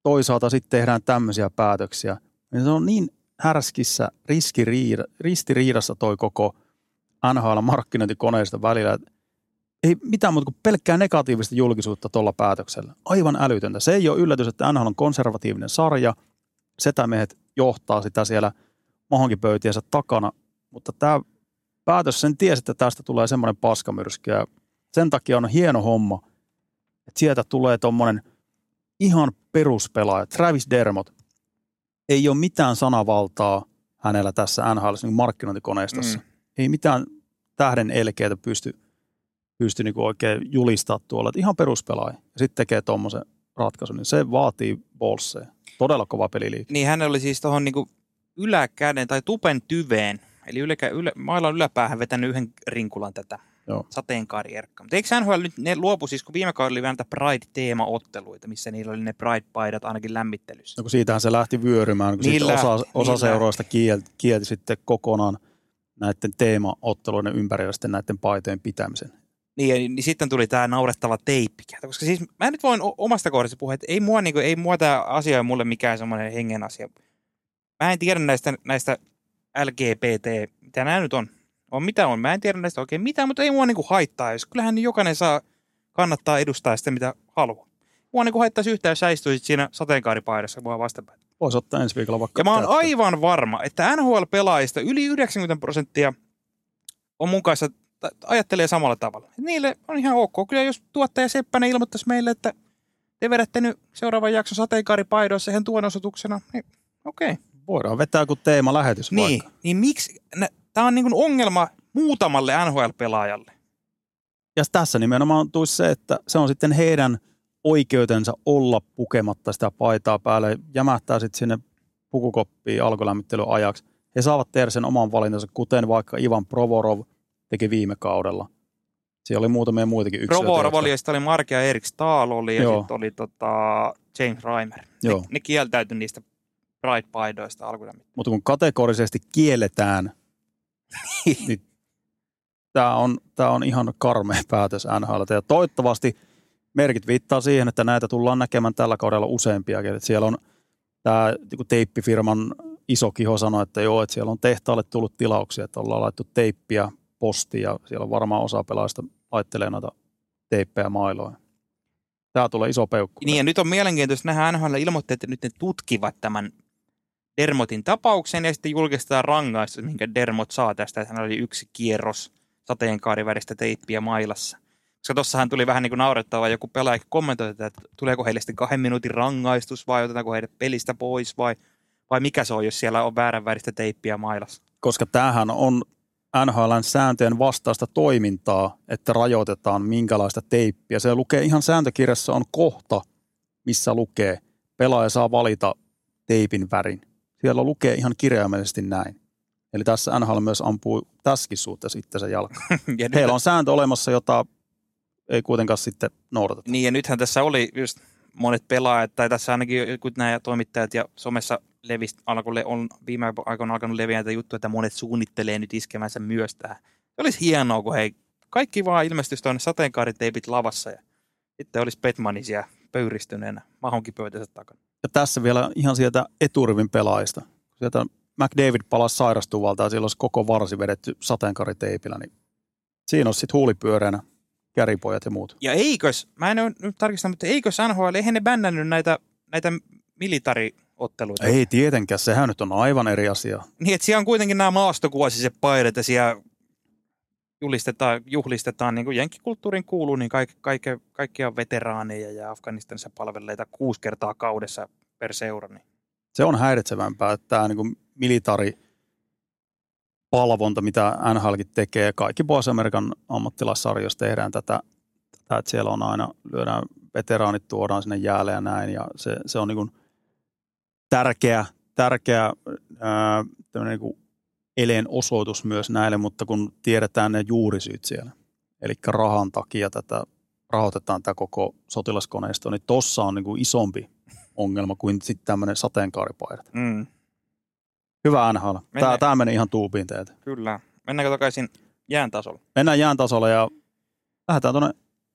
toisaalta sitten tehdään tämmöisiä päätöksiä, niin se on niin härskissä riskiriida, ristiriidassa toi koko NHL-markkinointikoneista välillä, että ei mitään muuta kuin pelkkää negatiivista julkisuutta tuolla päätöksellä. Aivan älytöntä. Se ei ole yllätys, että NHL on konservatiivinen sarja. Setämiehet johtaa sitä siellä mahonkipöytiensä takana, mutta tämä päätös sen tiesi, että tästä tulee semmoinen paskamyrsky ja sen takia on hieno homma, että sieltä tulee tuommoinen ihan peruspelaaja, Travis Dermott. Ei ole mitään sanavaltaa hänellä tässä NHL niin markkinointikoneistossa. Mm. Mm. Ei mitään tähden elkeitä pysty, pysty niin oikein julistaa tuolla. Että ihan peruspelaaja. Ja sitten tekee tuommoisen ratkaisun, niin se vaatii bolseja. Todella kova peliliike. Niin hän oli siis tuohon niinku yläkäden tai tupen tyveen, eli yläkä, ylä, mailan yläpäähän vetänyt yhden rinkulan tätä Joo. sateenkaarierkkaa. Mutta eikö NHL nyt, ne luopu siis, kun viime kaudella oli näitä Pride-teemaotteluita, missä niillä oli ne Pride-paidat ainakin lämmittelyssä. No kun siitähän se lähti vyörymään, kun Niin sitten osa, osa niin seuroista kielti, kielti sitten kokonaan näiden teemaotteluiden ympärillä sitten näiden paitojen pitämisen. Niin, ja, niin sitten tuli tämä naurettava teippi. Koska siis mä nyt voin omasta kohdasta puhua, että ei mua, niinku, ei mua tämä asia ole mulle mikään semmoinen hengen asia. Mä en tiedä näistä, näistä LGBT, mitä nämä nyt on, on mitä on. Mä en tiedä näistä oikein mitään, mutta ei mua niinku haittaa. Jos kyllähän jokainen saa kannattaa edustaa sitä, mitä haluaa. Mua niinku haittaisi yhtään, jos sä istuisit siinä sateenkaaripaidassa mua vastapäin. Voisi ottaa ensi viikolla vaikka Ja mä oon käyttöön. aivan varma, että NHL-pelaajista yli 90 prosenttia on mun kanssa, ajattelee samalla tavalla. Niille on ihan ok. Kyllä jos tuottaja Seppänen ilmoittaisi meille, että te vedätte nyt seuraavan jakson sateenkaaripaidoissa ihan tuon osoituksena, niin okei. Okay. Voidaan vetää joku teemalähetys Niin, vaikka. niin miksi? Tämä on niin ongelma muutamalle NHL-pelaajalle. Ja tässä nimenomaan tulisi se, että se on sitten heidän oikeutensa olla pukematta sitä paitaa päälle, jämähtää sitten sinne pukukoppiin alkulämmittelyn ajaksi. He saavat tehdä sen oman valintansa, kuten vaikka Ivan Provorov teki viime kaudella. Siellä oli muutamia muitakin yksilöitä. Provorov oli, ja sitten oli Mark ja Erik Stahl oli, ja sitten oli tota James Reimer. Joo. Ne, ne kieltäytyi niistä Pride-paidoista alkulämmittelystä. Mutta kun kategorisesti kielletään, niin tämä on, tämä on ihan karmea päätös NHL. Ja toivottavasti merkit viittaa siihen, että näitä tullaan näkemään tällä kaudella useampiakin. Että siellä on tämä niinku teippifirman iso kiho sanoi, että joo, että siellä on tehtaalle tullut tilauksia, että ollaan laittu teippiä postiin ja siellä on varmaan osa pelaajista laittelee noita teippejä mailoja. Tämä tulee iso peukku. Niin ja nyt on mielenkiintoista nähdä NHL ilmoitti, että nyt ne tutkivat tämän Dermotin tapauksen ja sitten julkistetaan rangaistus, minkä Dermot saa tästä, että hän oli yksi kierros sateenkaariväristä teippiä mailassa. Koska tossahan tuli vähän niin kuin naurettavaa, joku pelaaja kommentoi, että tuleeko heille sitten kahden minuutin rangaistus vai otetaanko heidät pelistä pois vai, vai mikä se on, jos siellä on väärän väristä teippiä mailassa. koska tämähän on NHLn sääntöjen vastaista toimintaa, että rajoitetaan minkälaista teippiä. Se lukee ihan sääntökirjassa on kohta, missä lukee, pelaaja saa valita teipin värin. Siellä lukee ihan kirjaimellisesti näin. Eli tässä NHL myös ampuu tässäkin suhteessa itsensä jalkaan. ja Heillä on sääntö olemassa, jota ei kuitenkaan sitten noudateta. Niin ja nythän tässä oli just monet pelaajat, tai tässä ainakin jotkut nämä toimittajat ja somessa levistä, alkoi, on viime aikoina alkanut leviä näitä juttuja, että monet suunnittelee nyt iskemänsä myös tähän. Se olisi hienoa, kun hei, kaikki vaan ilmestyisi tuonne sateenkaariteipit lavassa ja sitten olisi Petmani siellä pöyristyneenä mahonkin pöytänsä takana. Ja tässä vielä ihan sieltä eturivin pelaajista. Sieltä McDavid palasi sairastuvalta ja siellä olisi koko varsi vedetty sateenkaariteipillä, niin siinä olisi sitten huulipyöreänä käripojat ja muut. Ja eikös, mä en ole nyt tarkistanut, mutta eikös NHL, eihän ne bännännyt näitä, näitä militariotteluita? Ei tietenkään, sehän nyt on aivan eri asia. Niin, että siellä on kuitenkin nämä maastokuosiset paidat ja siellä julistetaan, juhlistetaan, niin kuin jenkkikulttuurin kuuluu, niin kaikki, kaikki, kaikki on veteraaneja ja Afganistanissa palvelleita kuusi kertaa kaudessa per seura. Niin. Se on häiritsevämpää, että tämä niin militari palvonta, mitä NHLkin tekee, kaikki Pohjois-Amerikan ammattilaissarjoissa tehdään tätä, tätä, että siellä on aina, lyödään veteraanit, tuodaan sinne jäälle ja näin, ja se, se on niin kuin tärkeä, tärkeä ää, niin kuin eleen osoitus myös näille, mutta kun tiedetään ne juurisyyt siellä, eli rahan takia tätä rahoitetaan tämä koko sotilaskoneisto, niin tossa on niin kuin isompi ongelma kuin sitten tämmöinen sateenkaaripaidat. Mm, Hyvä NHL. Tämä, tämä meni ihan tuupiin teiltä. kyllä. Mennäänkö takaisin jään tasolle? Mennään jään tasolle ja lähdetään tuonne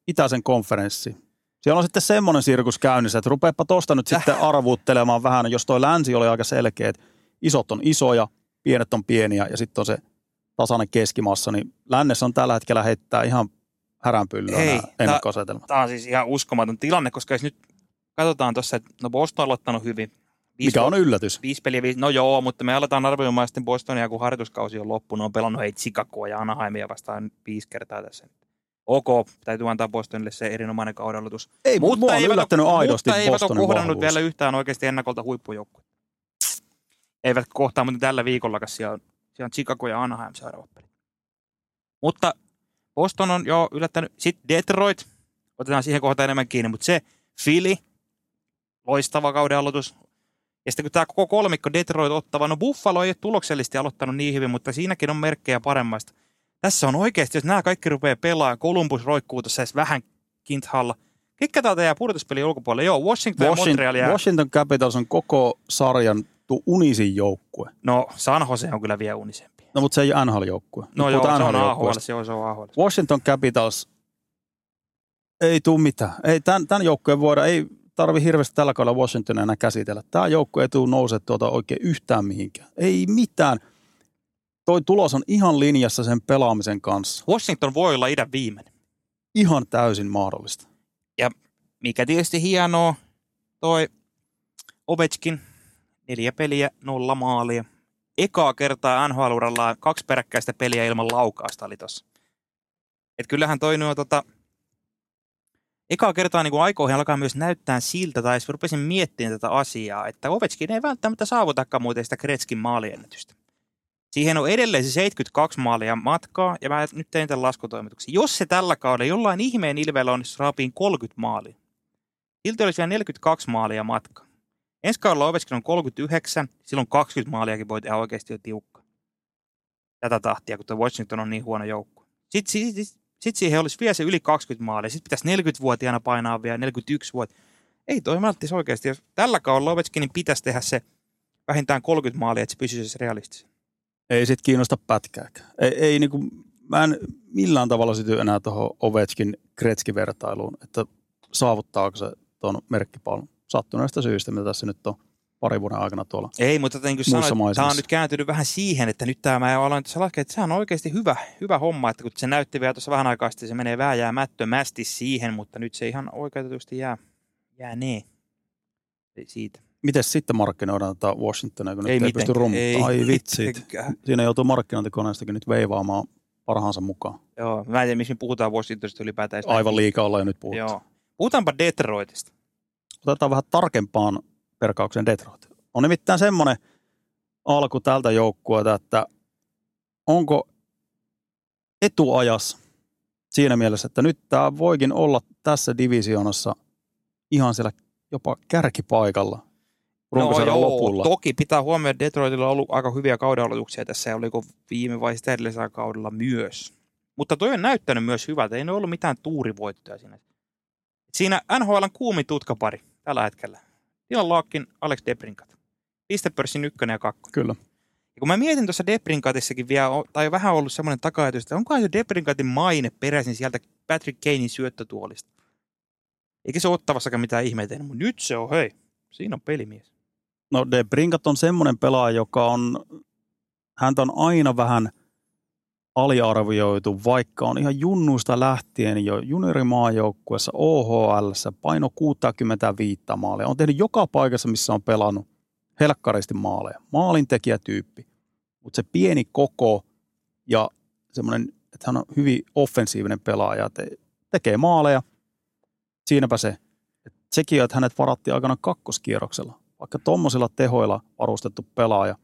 itäisen konferenssiin. Siellä on sitten semmoinen sirkus käynnissä, että rupeepa tuosta nyt sitten arvuuttelemaan vähän, jos toi länsi oli aika selkeä, että isot on isoja, pienet on pieniä ja sitten on se tasainen keskimassa, niin lännessä on tällä hetkellä heittää ihan häränpyllyä Hei, nämä ennakkoasetelmat. Tämä on siis ihan uskomaton tilanne, koska jos nyt katsotaan tuossa, että no Boston on aloittanut hyvin. Viisi Mikä on yllätys. Viisi peliä, viisi, no joo, mutta me aletaan arvioimaan sitten Bostonia, kun harjoituskausi on loppu. Ne on pelannut heitä Chicagoa ja Anaheimia vastaan viisi kertaa tässä. Ok, täytyy antaa Bostonille se erinomainen kaudenaloitus. Ei, mutta on eivät yllättänyt ole, aidosti mutta eivät ole kohdannut vahvuus. vielä yhtään oikeasti ennakolta huippujoukkuetta. Eivät kohtaa, mutta tällä viikolla siellä on, siellä on Chicago ja Anaheim seuraavat pelit. Mutta Boston on jo yllättänyt. Sitten Detroit, otetaan siihen kohtaan enemmän kiinni, mutta se Philly, loistava kauden aloitus. Ja sitten kun tämä koko kolmikko Detroit ottava, no Buffalo ei ole tuloksellisesti aloittanut niin hyvin, mutta siinäkin on merkkejä paremmasta. Tässä on oikeasti, jos nämä kaikki rupeaa pelaamaan, Columbus roikkuu tuossa edes vähän kinthalla. Ketkä täältä jää pudotuspelin ulkopuolelle? Joo, Washington, ja Montreal Washington, jää. Washington Capitals on koko sarjan tu- unisin joukkue. No, San Jose on kyllä vielä unisempi. No mutta se ei ole NHL-joukkue. No Nyt joo, se on AHL, se on, se on AHL. Washington Capitals ei tule mitään. Ei, tämän, tämän joukkueen voida, ei tarvi hirveästi tällä kaudella Washingtonia enää käsitellä. Tämä joukkue ei tule nousee tuota oikein yhtään mihinkään. Ei mitään. toi tulos on ihan linjassa sen pelaamisen kanssa. Washington voi olla idän viimeinen. Ihan täysin mahdollista. Mikä tietysti hienoa, toi Ovechkin, neljä peliä, nolla maalia. Ekaa kertaa nhl kaksi peräkkäistä peliä ilman laukausta oli tossa. Et kyllähän toi nuo tota, ekaa kertaa niin aikoihin alkaa myös näyttää siltä, tai rupesin miettimään tätä asiaa, että Ovechkin ei välttämättä saavutakaan muuten sitä Kretskin maaliennätystä. Siihen on edelleen se 72 maalia matkaa, ja mä nyt tein tämän laskutoimituksen. Jos se tällä kaudella jollain ihmeen ilveellä onnistuu raapiin 30 maalia, silti olisi vielä 42 maalia matkaa. Ensi kaudella Ovechkin on 39, silloin 20 maaliakin voi tehdä oikeasti jo tiukka. Tätä tahtia, kun Washington on niin huono joukko. Sitten, sitten, sitten siihen olisi vielä se yli 20 maalia. Sitten pitäisi 40-vuotiaana painaa vielä 41 vuotta. Ei toi välttämättä oikeasti. Jos tällä kaudella Ovechkinin pitäisi tehdä se vähintään 30 maalia, että se pysyisi realistisesti. Ei sit kiinnosta pätkääkään. Ei, ei niinku, mä en millään tavalla syty enää tuohon Ovechkin Kretski-vertailuun, että saavuttaako se tuon merkkipallon sattuneesta syystä, mitä tässä nyt on pari vuoden aikana tuolla. Ei, mutta niin kuin sanoin, tämä on nyt kääntynyt vähän siihen, että nyt tämä mä aloin tässä laskea, että sehän on oikeasti hyvä, hyvä homma, että kun se näytti vielä tuossa vähän aikaa sitten, se menee vääjäämättömästi siihen, mutta nyt se ihan oikeutetusti jää, jää ne siitä. Miten sitten markkinoidaan tätä Washingtonia, kun Ei nyt ei, pysty ei Ai vitsi. mitenkään. Siinä joutuu markkinointikoneestakin nyt veivaamaan parhaansa mukaan. Joo, mä en tiedä, miksi me puhutaan Washingtonista ylipäätään. Aivan liikaa ollaan jo nyt puhuttu. Joo. Puhutaanpa Detroitista. Otetaan vähän tarkempaan perkauksen Detroit. On nimittäin semmoinen alku tältä joukkueelta, että onko etuajassa siinä mielessä, että nyt tämä voikin olla tässä divisioonassa ihan siellä jopa kärkipaikalla runkosarjan lopulla. No toki pitää huomioida, että Detroitilla on ollut aika hyviä kauden aloituksia tässä ja oliko viime vai sitä edellisellä kaudella myös. Mutta toi on näyttänyt myös hyvältä, ei ne ollut mitään tuurivoittoja siinä. Siinä NHLn kuumin tutkapari tällä hetkellä. Dylan Larkin, Alex Debrinkat. Pistepörssin ykkönen ja kakkonen. Kyllä. Ja kun mä mietin tuossa Debrinkatissakin vielä, tai vähän ollut semmoinen taka että onkohan se Debrinkatin maine peräisin sieltä Patrick Kanein syöttötuolista. Eikä se ottavassakaan mitään ihmeitä, mutta nyt se on, hei, siinä on pelimies. No De Brinkat on semmoinen pelaaja, joka on, häntä on aina vähän aliarvioitu, vaikka on ihan junnuista lähtien jo juniorimaajoukkuessa OHL, paino 65 maalia. On tehnyt joka paikassa, missä on pelannut helkkaristi maaleja. Maalintekijätyyppi, mutta se pieni koko ja semmoinen, että hän on hyvin offensiivinen pelaaja, te, tekee maaleja. Siinäpä se. Et sekin, että hänet varattiin aikana kakkoskierroksella, vaikka tuommoisilla tehoilla varustettu pelaaja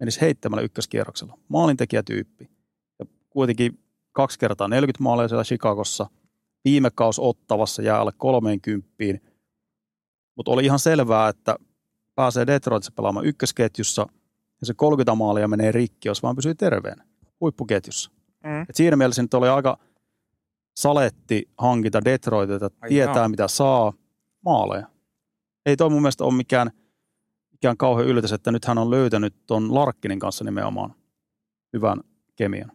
menisi heittämällä ykköskierroksella. Maalintekijätyyppi. Kuitenkin kaksi kertaa 40 maalia siellä Chicagossa. Viime kaus Ottavassa jää alle 30. Mutta oli ihan selvää, että pääsee Detroitissa pelaamaan ykkösketjussa ja se 30 maalia menee rikki, jos vaan pysyy terveenä huippuketjussa. Mm. Et siinä mielessä nyt oli aika saletti hankita Detroitilta, että Ai tietää jaa. mitä saa maaleja. Ei toi mun mielestä ole mikään, mikään kauhean yllätys, että nyt hän on löytänyt ton Larkkinin kanssa nimenomaan hyvän kemian.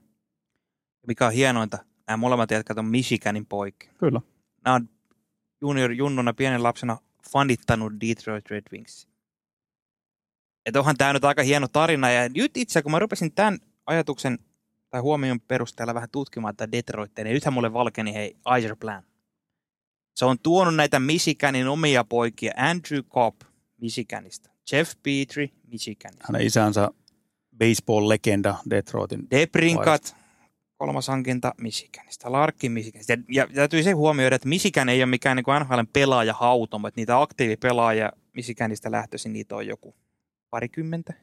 Mikä on hienointa, nämä molemmat jätkät on Michiganin poikia. Kyllä. Nämä on junior junnuna pienen lapsena fanittanut Detroit Red Wings. Et onhan tämä nyt aika hieno tarina. Ja nyt itse, kun mä rupesin tämän ajatuksen tai huomion perusteella vähän tutkimaan tätä Detroitia, niin nythän mulle valkeni hei Iser Plan. Se on tuonut näitä Michiganin omia poikia. Andrew Cobb Michiganista. Jeff Petrie Michiganista. Hänen isänsä baseball-legenda Detroitin. Debrinkat, kolmas hankinta Michiganista, Larkin Michiganista. Ja, ja täytyy se huomioida, että Michigan ei ole mikään niin NHLn pelaajahautomo, että niitä aktiivipelaajia Michiganista lähtöisin, niitä on joku parikymmentä.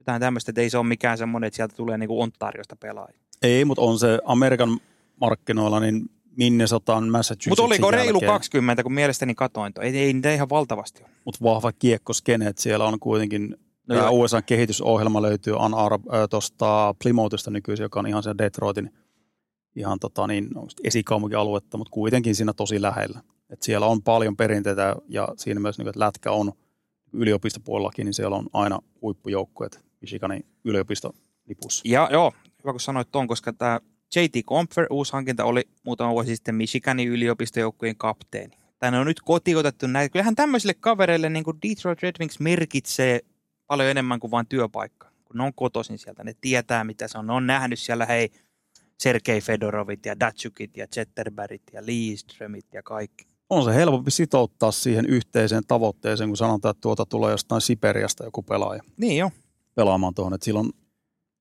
Jotain tämmöistä, että ei se ole mikään semmoinen, että sieltä tulee niin Ontariosta pelaajia. Ei, mutta on se Amerikan markkinoilla, niin Minnesotan, Massachusettsin Mutta oliko reilu jälkeen, 20, kun mielestäni katoin. toi. Ei, ei niitä ihan valtavasti ole. Mutta vahva kiekkoskene, että siellä on kuitenkin No joo. USA kehitysohjelma löytyy Ann Arbor äh, tuosta Plymouthista nykyisin, joka on ihan se Detroitin ihan tota niin, esikaupunkialuetta, mutta kuitenkin siinä tosi lähellä. Et siellä on paljon perinteitä ja siinä myös, niin, että lätkä on yliopistopuolellakin, niin siellä on aina huippujoukkueet Michiganin yliopistolipussa. Ja joo, hyvä kun sanoit ton, koska tämä JT Comfer, uusi hankinta, oli muutama vuosi sitten Michiganin yliopistojoukkueen kapteeni. Tänne on nyt kotiotettu näitä. Kyllähän tämmöisille kavereille niin kuin Detroit Red Wings merkitsee paljon enemmän kuin vain työpaikka. Kun ne on kotoisin sieltä, ne tietää mitä se on. Ne on nähnyt siellä, hei, Sergei Fedorovit ja Datsukit ja Zetterbergit ja Leeströmit ja kaikki. On se helpompi sitouttaa siihen yhteiseen tavoitteeseen, kun sanotaan, että tuota tulee jostain Siperiasta joku pelaaja Niin jo. pelaamaan tuohon. Että sillä on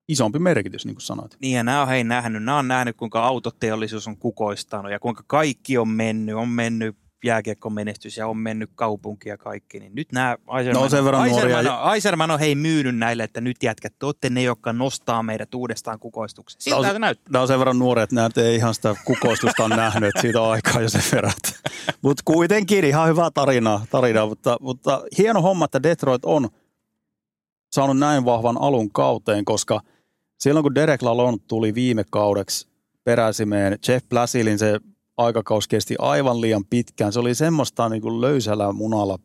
isompi merkitys, niin kuin sanoit. Niin ja nämä on hei nähnyt, nämä on nähnyt kuinka autoteollisuus on kukoistanut ja kuinka kaikki on mennyt, on mennyt jääkiekkomenestys ja on mennyt kaupunki ja kaikki, niin nyt nämä Aiserman, No, sen verran Aiserman, on, Aiserman on hei myynyt näille, että nyt jätkät, te olette ne, jotka nostaa meidät uudestaan kukoistukseen. Siltä se näyttää. Nämä on sen verran nuoret, että nämä ei ihan sitä kukoistusta nähnyt, että siitä on aikaa jo sen verran. Mutta kuitenkin ihan hyvä tarina, tarina mutta, mutta hieno homma, että Detroit on saanut näin vahvan alun kauteen, koska silloin kun Derek Lalonde tuli viime kaudeksi peräsimeen, Jeff Blasilin se aikakaus kesti aivan liian pitkään. Se oli semmoista niin kuin löysällä munalla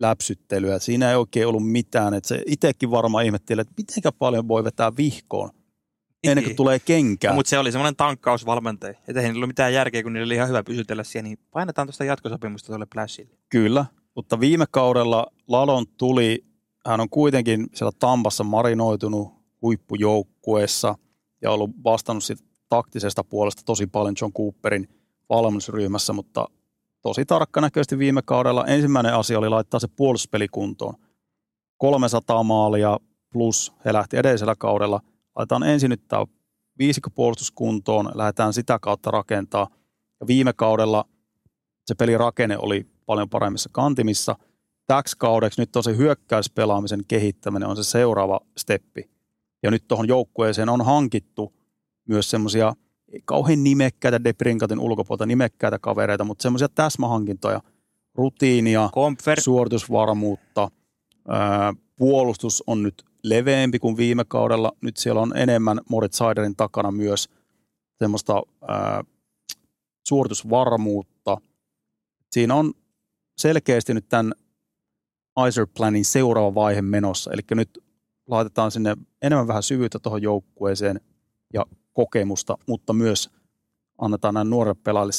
läpsyttelyä. Siinä ei oikein ollut mitään. Että se itsekin varmaan ihmetteli, että mitenkä paljon voi vetää vihkoon ennen kuin tulee kenkään. No, mutta se oli semmoinen tankkausvalmentaja. Että ei niillä ollut mitään järkeä, kun niillä oli ihan hyvä pysytellä siellä, niin painetaan tuosta jatkosopimusta tuolle Flashille. Kyllä, mutta viime kaudella Lalon tuli, hän on kuitenkin siellä Tampassa marinoitunut huippujoukkueessa ja ollut vastannut siitä taktisesta puolesta tosi paljon John Cooperin valmennusryhmässä, mutta tosi tarkkanäköisesti viime kaudella ensimmäinen asia oli laittaa se puolustuspeli kuntoon. 300 maalia plus he lähti edellisellä kaudella. Laitetaan ensin nyt tämä viisikkopuolustus kuntoon, lähdetään sitä kautta rakentaa. Ja viime kaudella se pelirakenne oli paljon paremmissa kantimissa. Täksi kaudeksi nyt tosi hyökkäyspelaamisen kehittäminen on se seuraava steppi. Ja nyt tuohon joukkueeseen on hankittu myös semmoisia ei kauhean nimekkäitä Debrinkatin ulkopuolelta nimekkäitä kavereita, mutta semmoisia täsmähankintoja, rutiinia, Komfer, suoritusvarmuutta. Puolustus on nyt leveämpi kuin viime kaudella. Nyt siellä on enemmän Moritz Seiderin takana myös semmoista ää, suoritusvarmuutta. Siinä on selkeästi nyt tämän Iser Planin seuraava vaihe menossa. Eli nyt laitetaan sinne enemmän vähän syvyyttä tuohon joukkueeseen ja kokemusta, mutta myös annetaan näin nuorille pelaajille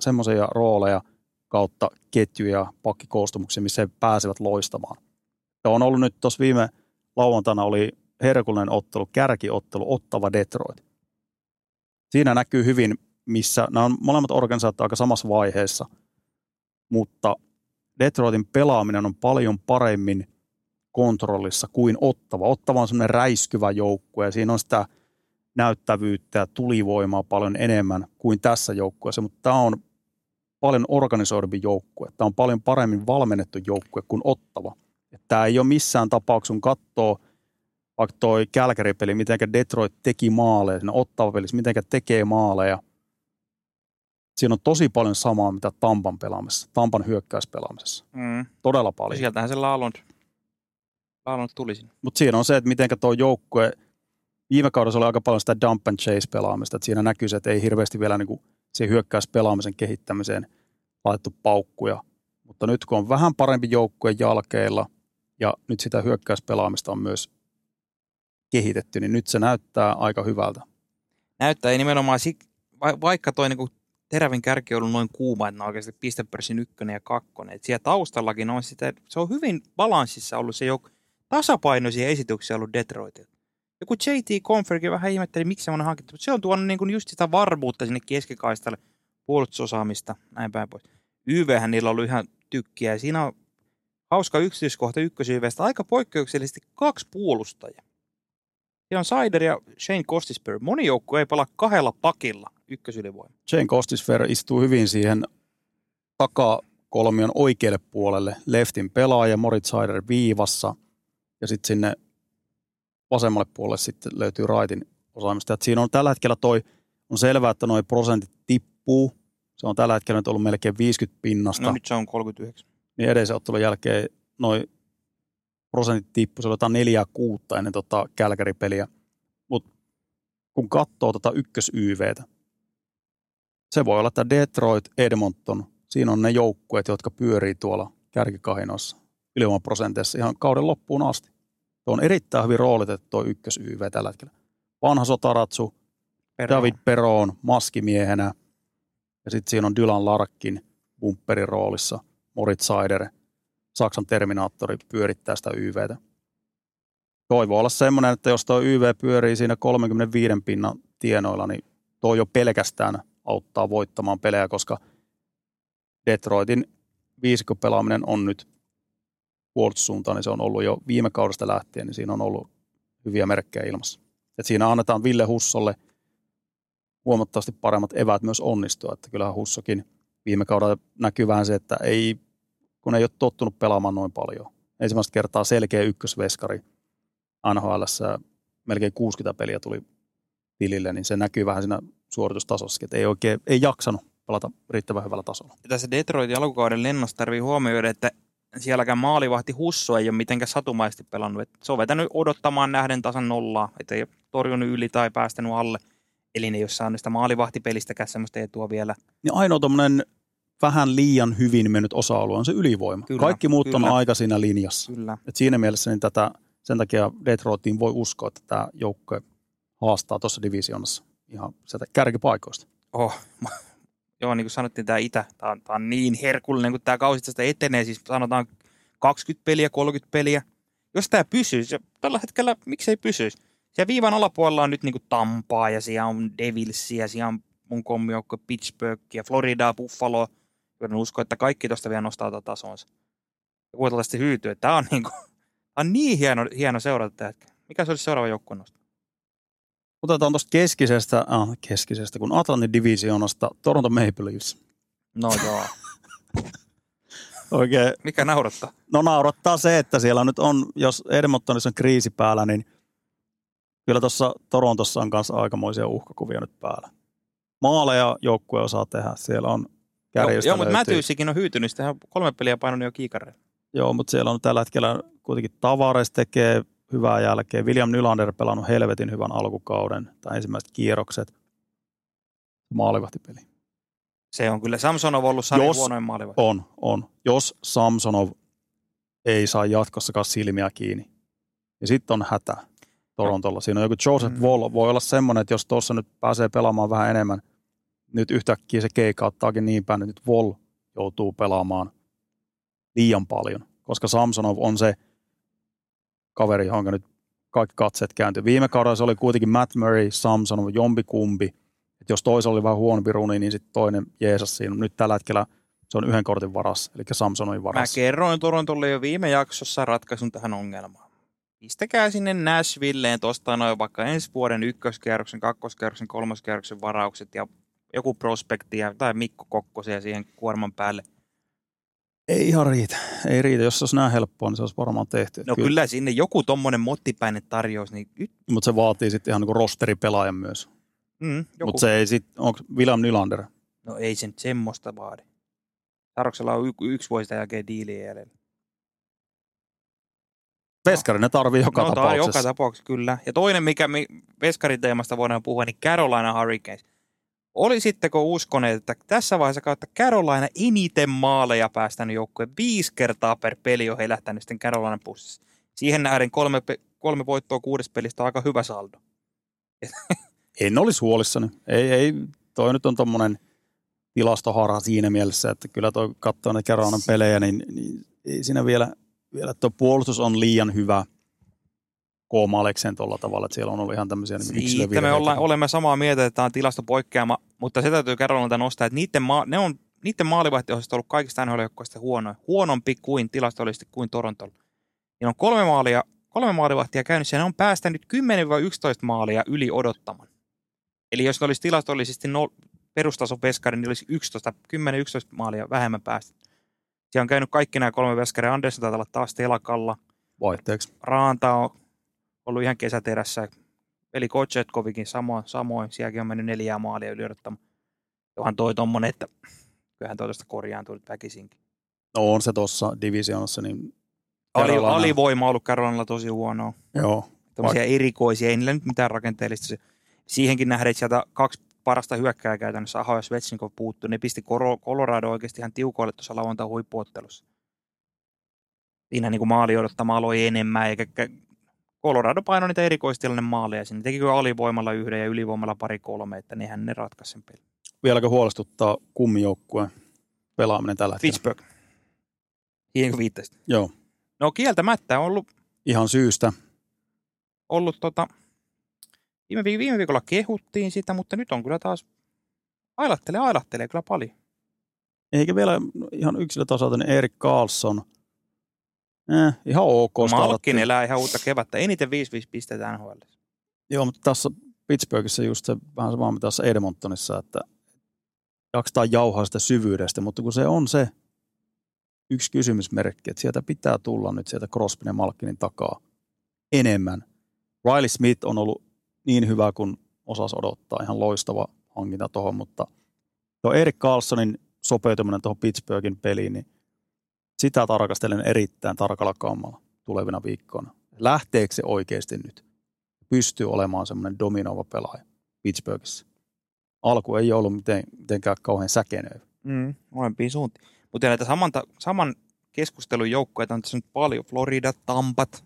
semmoisia, rooleja kautta ketjuja, pakkikoostumuksia, missä he pääsevät loistamaan. Ja on ollut nyt tuossa viime lauantaina oli herkullinen ottelu, kärkiottelu, Ottava Detroit. Siinä näkyy hyvin, missä nämä on molemmat organisaatiot aika samassa vaiheessa, mutta Detroitin pelaaminen on paljon paremmin kontrollissa kuin Ottava. Ottava on semmoinen räiskyvä joukkue ja siinä on sitä näyttävyyttä ja tulivoimaa paljon enemmän kuin tässä joukkueessa, mutta tämä on paljon organisoidumpi joukkue. Tämä on paljon paremmin valmennettu joukkue kuin Ottava. Että Tämä ei ole missään tapauksessa, kun katsoo vaikka toi Kälkäri-peli, miten Detroit teki maaleja, siinä Ottava pelissä, miten tekee maaleja. Siinä on tosi paljon samaa, mitä Tampan pelaamisessa, Tampan hyökkäyspelaamisessa. mm. Todella paljon. sieltähän se Laalond, Laalond tuli sinne. Mutta siinä on se, että miten tuo joukkue, viime kaudella oli aika paljon sitä dump and chase pelaamista, että siinä näkyy se, että ei hirveästi vielä niin siihen hyökkäyspelaamisen kehittämiseen laitettu paukkuja. Mutta nyt kun on vähän parempi joukkue jalkeilla ja nyt sitä hyökkäyspelaamista on myös kehitetty, niin nyt se näyttää aika hyvältä. näyttää ei nimenomaan, vaikka toi niinku terävin kärki on ollut noin kuuma, että ne on oikeasti pistepörssin ykkönen ja kakkonen. Et siellä taustallakin on sitä, se on hyvin balanssissa ollut se jouk- tasapainoisia esityksiä ollut Detroitilta. Joku JT Conferkin vähän ihmetteli, miksi semmoinen hankittu, mutta se on tuonut niinku just sitä varmuutta sinne keskikaistalle, puolustusosaamista, näin päin pois. YVhän niillä on ollut ihan tykkiä ja siinä on hauska yksityiskohta ykkösyyvestä, aika poikkeuksellisesti kaksi puolustajaa. Siellä on Sider ja Shane Costisper. Moni joukkue ei pelaa kahdella pakilla ykkösylivoima. Jane Kostisfer istuu hyvin siihen takakolmion oikealle puolelle. Leftin pelaaja, Moritz Seider viivassa ja sitten sinne vasemmalle puolelle sitten löytyy Raitin osaamista. Et siinä on tällä hetkellä toi, on selvää, että noin prosentit tippuu. Se on tällä hetkellä nyt ollut melkein 50 pinnasta. No nyt se on 39. niin edellisen ottelun jälkeen noin prosentit tippui, se oli jotain neljää kuutta ennen tota Kälkäripeliä. Mutta kun katsoo tota ykkös-YVtä, se voi olla, että Detroit, Edmonton, siinä on ne joukkueet, jotka pyörii tuolla kärkikahinossa ylivoimaprosenteissa ihan kauden loppuun asti. Tuo on erittäin hyvin roolitettu tuo ykkös-YV tällä hetkellä. Vanha sotaratsu, Perään. David Peron maskimiehenä ja sitten siinä on Dylan Larkin bumperin roolissa, Moritz Seider, Saksan Terminaattori pyörittää sitä YVtä. Toivo olla semmoinen, että jos tuo YV pyörii siinä 35 pinnan tienoilla, niin tuo jo pelkästään auttaa voittamaan pelejä, koska Detroitin viisikkopelaaminen on nyt puolustussuuntaan, niin se on ollut jo viime kaudesta lähtien, niin siinä on ollut hyviä merkkejä ilmassa. Et siinä annetaan Ville Hussolle huomattavasti paremmat eväät myös onnistua, että kyllähän Hussokin viime kaudella näkyy vähän se, että ei, kun ei ole tottunut pelaamaan noin paljon. Ensimmäistä kertaa selkeä ykkösveskari NHL, melkein 60 peliä tuli tilille, niin se näkyy vähän siinä suoritustasossa, että ei oikein, ei jaksanut pelata riittävän hyvällä tasolla. Ja tässä Detroitin alkukauden lennossa tarvii huomioida, että sielläkään maalivahti Husso ei ole mitenkään satumaisesti pelannut. Et se on vetänyt odottamaan nähden tasan nollaa, että ei ole torjunut yli tai päästänyt alle. Eli ne ei ole saanut sitä maalivahtipelistäkään semmoista etua vielä. Niin ainoa tuommoinen vähän liian hyvin mennyt osa-alue on se ylivoima. Kyllä, Kaikki muut kyllä. on aika siinä linjassa. Kyllä. Et siinä mielessä niin tätä, sen takia Detroitiin voi uskoa, että tämä joukkue haastaa tuossa divisioonassa ihan sieltä kärkipaikoista. Oh, joo, niin kuin sanottiin, tämä Itä, tämä on, tämä on niin herkullinen, kun tämä kausi tästä etenee, siis sanotaan 20 peliä, 30 peliä. Jos tämä pysyisi, ja tällä hetkellä miksei pysyisi. Siellä viivan alapuolella on nyt niin kuin Tampaa ja siellä on Devilsia, siellä on mun kommijoukko Pittsburghia, Florida, Buffalo. Joten uskon, että kaikki tuosta vielä nostaa tätä tasonsa. Ja kuitenkin hyytyy, että tämä on niin, kuin, tämä on niin hieno, hieno seurata hetki. Mikä se olisi seuraava joukkue? Otetaan tuosta keskisestä, ah, keskisestä, kun Atlantin divisioonasta Toronto Maple Leafs. No joo. Oikein, Mikä naurattaa? no naurattaa se, että siellä nyt on, jos Edmontonissa on kriisi päällä, niin kyllä tuossa Torontossa on kanssa aikamoisia uhkakuvia nyt päällä. Maaleja joukkue osaa tehdä, siellä on Joo, kärjestä joo mutta löytyy. Matthewsikin on hyytynyt, sitä on kolme peliä painunut jo kiikareilla. Joo, mutta siellä on tällä hetkellä kuitenkin Tavares tekee hyvää jälkeen. William Nylander pelannut helvetin hyvän alkukauden tai ensimmäiset kierrokset. Maalivahtipeli. Se on kyllä Samsonov ollut sarjan Jos- huonoin maalivahti. On, on. Jos Samsonov ei saa jatkossakaan silmiä kiinni, niin sitten on hätä Torontolla. Siinä on joku Joseph mm. Wall. Voi olla semmoinen, että jos tuossa nyt pääsee pelaamaan vähän enemmän, nyt yhtäkkiä se keikauttaakin niin päin, että nyt Wall joutuu pelaamaan liian paljon, koska Samsonov on se kaveri, johon nyt kaikki katseet kääntyy. Viime kaudella se oli kuitenkin Matt Murray, Samsonov, jompikumpi. Et jos toisella oli vähän huonompi runi, niin sitten toinen jeesas siinä. Nyt tällä hetkellä se on yhden kortin varassa, eli Samsonovin Mä varassa. kerroin Torontolle jo viime jaksossa ratkaisun tähän ongelmaan. Pistäkää sinne Nashvilleen tuosta noin vaikka ensi vuoden ykköskierroksen, kakkoskierroksen, kolmoskierroksen varaukset ja joku prospekti tai Mikko Kokkosia siihen kuorman päälle. Ei ihan riitä. Ei riitä. Jos se olisi näin helppoa, niin se olisi varmaan tehty. No kyllä, kyllä sinne joku tommonen mottipäinen tarjous, niin Mutta se vaatii sitten ihan niin rosteripelaajan myös. mm. Mutta se ei sitten, onko William Nylander? No ei se nyt semmoista vaadi. Saroksella on y- yksi vuosi tämän jälkeen diiliä jäljellä. Veskari ne tarvii joka no, tapauksessa. joka tapauksessa, kyllä. Ja toinen, mikä mi- veskariteemasta voidaan puhua, niin Carolina Hurricanes. Olisitteko uskoneet, että tässä vaiheessa kautta Carolina eniten maaleja päästänyt joukkue viisi kertaa per peli on helähtänyt sitten Carolina pussissa. Siihen nähden kolme, kolme voittoa kuudesta pelistä on aika hyvä saldo. En olisi huolissani. Ei, ei, toi nyt on tommonen tilastoharha siinä mielessä, että kyllä toi katsoo ne Carolinan pelejä, niin, niin ei siinä vielä, vielä tuo puolustus on liian hyvä koomalekseen tuolla tavalla, että siellä on ollut ihan tämmöisiä niin Siitä me yksilövirheitä. olla, olemme samaa mieltä, että tämä on tilastopoikkeama, mutta se täytyy Carolinalta nostaa, että niiden, maa, ne on, niiden maalivahtiosasto on ollut kaikista nhl huonoin. Huonompi kuin tilastollisesti kuin Torontolla. Niillä on kolme maalia, kolme maalivahtia käynnissä ja ne on päästänyt 10-11 maalia yli odottaman. Eli jos ne olisi tilastollisesti no, perustason veskari, niin olisi 11, 10-11 maalia vähemmän päästä. Siellä on käynyt kaikki nämä kolme veskaria. Andersson taitaa olla taas telakalla. Vaihteeksi. Raanta on ollut ihan kesäterässä. Eli Kochetkovikin samoin, samoin. Sielläkin on mennyt neljää maalia yli odottamaan. Johan toi tommonen, että kyllähän toi tosta korjaantuu nyt väkisinkin. No on se tuossa divisioonassa, niin Ali, alivoima on ollut Carolinalla tosi huonoa. joo. Tämmöisiä erikoisia, ei niillä nyt mitään rakenteellista. Siihenkin nähdään, että sieltä kaksi parasta hyökkääjää käytännössä, Aho ja Svetsnikov puuttuu. Ne pisti Colorado oikeasti ihan tiukoille tuossa lauantai huippuottelussa. Siinä niin kuin maali odottama aloi enemmän, eikä kä- Colorado painoi niitä erikoistilanne maaleja sinne. Tekikö alivoimalla yhden ja ylivoimalla pari kolme, että nehän ne ratkaisi sen pelin. Vieläkö huolestuttaa kummijoukkueen pelaaminen tällä hetkellä? Pittsburgh. Siihen kun viittasit. Joo, No kieltämättä on ollut ihan syystä. ollut tota, viime, vi- viime viikolla kehuttiin sitä, mutta nyt on kyllä taas ailattelee, ailattelee kyllä paljon. Eikä vielä ihan yksilötasolta, niin Erik Karlsson. Eh, ihan ok. Malkin elää ihan uutta kevättä. Eniten 5-5 pistetään NHL. Joo, mutta tässä Pittsburghissa just se vähän sama mitä tässä Edmontonissa, että jaksetaan jauhaa sitä syvyydestä, mutta kun se on se yksi kysymysmerkki, että sieltä pitää tulla nyt sieltä Crosbyn ja Malkinin takaa enemmän. Riley Smith on ollut niin hyvä kuin osas odottaa, ihan loistava hankinta tuohon, mutta tuo Erik Carlsonin sopeutuminen tuohon Pittsburghin peliin, niin sitä tarkastelen erittäin tarkalla kammalla tulevina viikkoina. Lähteekö se oikeasti nyt? pystyy olemaan semmoinen dominoiva pelaaja Pittsburghissa. Alku ei ollut miten, mitenkään kauhean säkenöivä. Mm, molempiin suuntiin. Mutta näitä saman, saman keskustelun joukkoja on tässä nyt paljon. Florida, Tampat,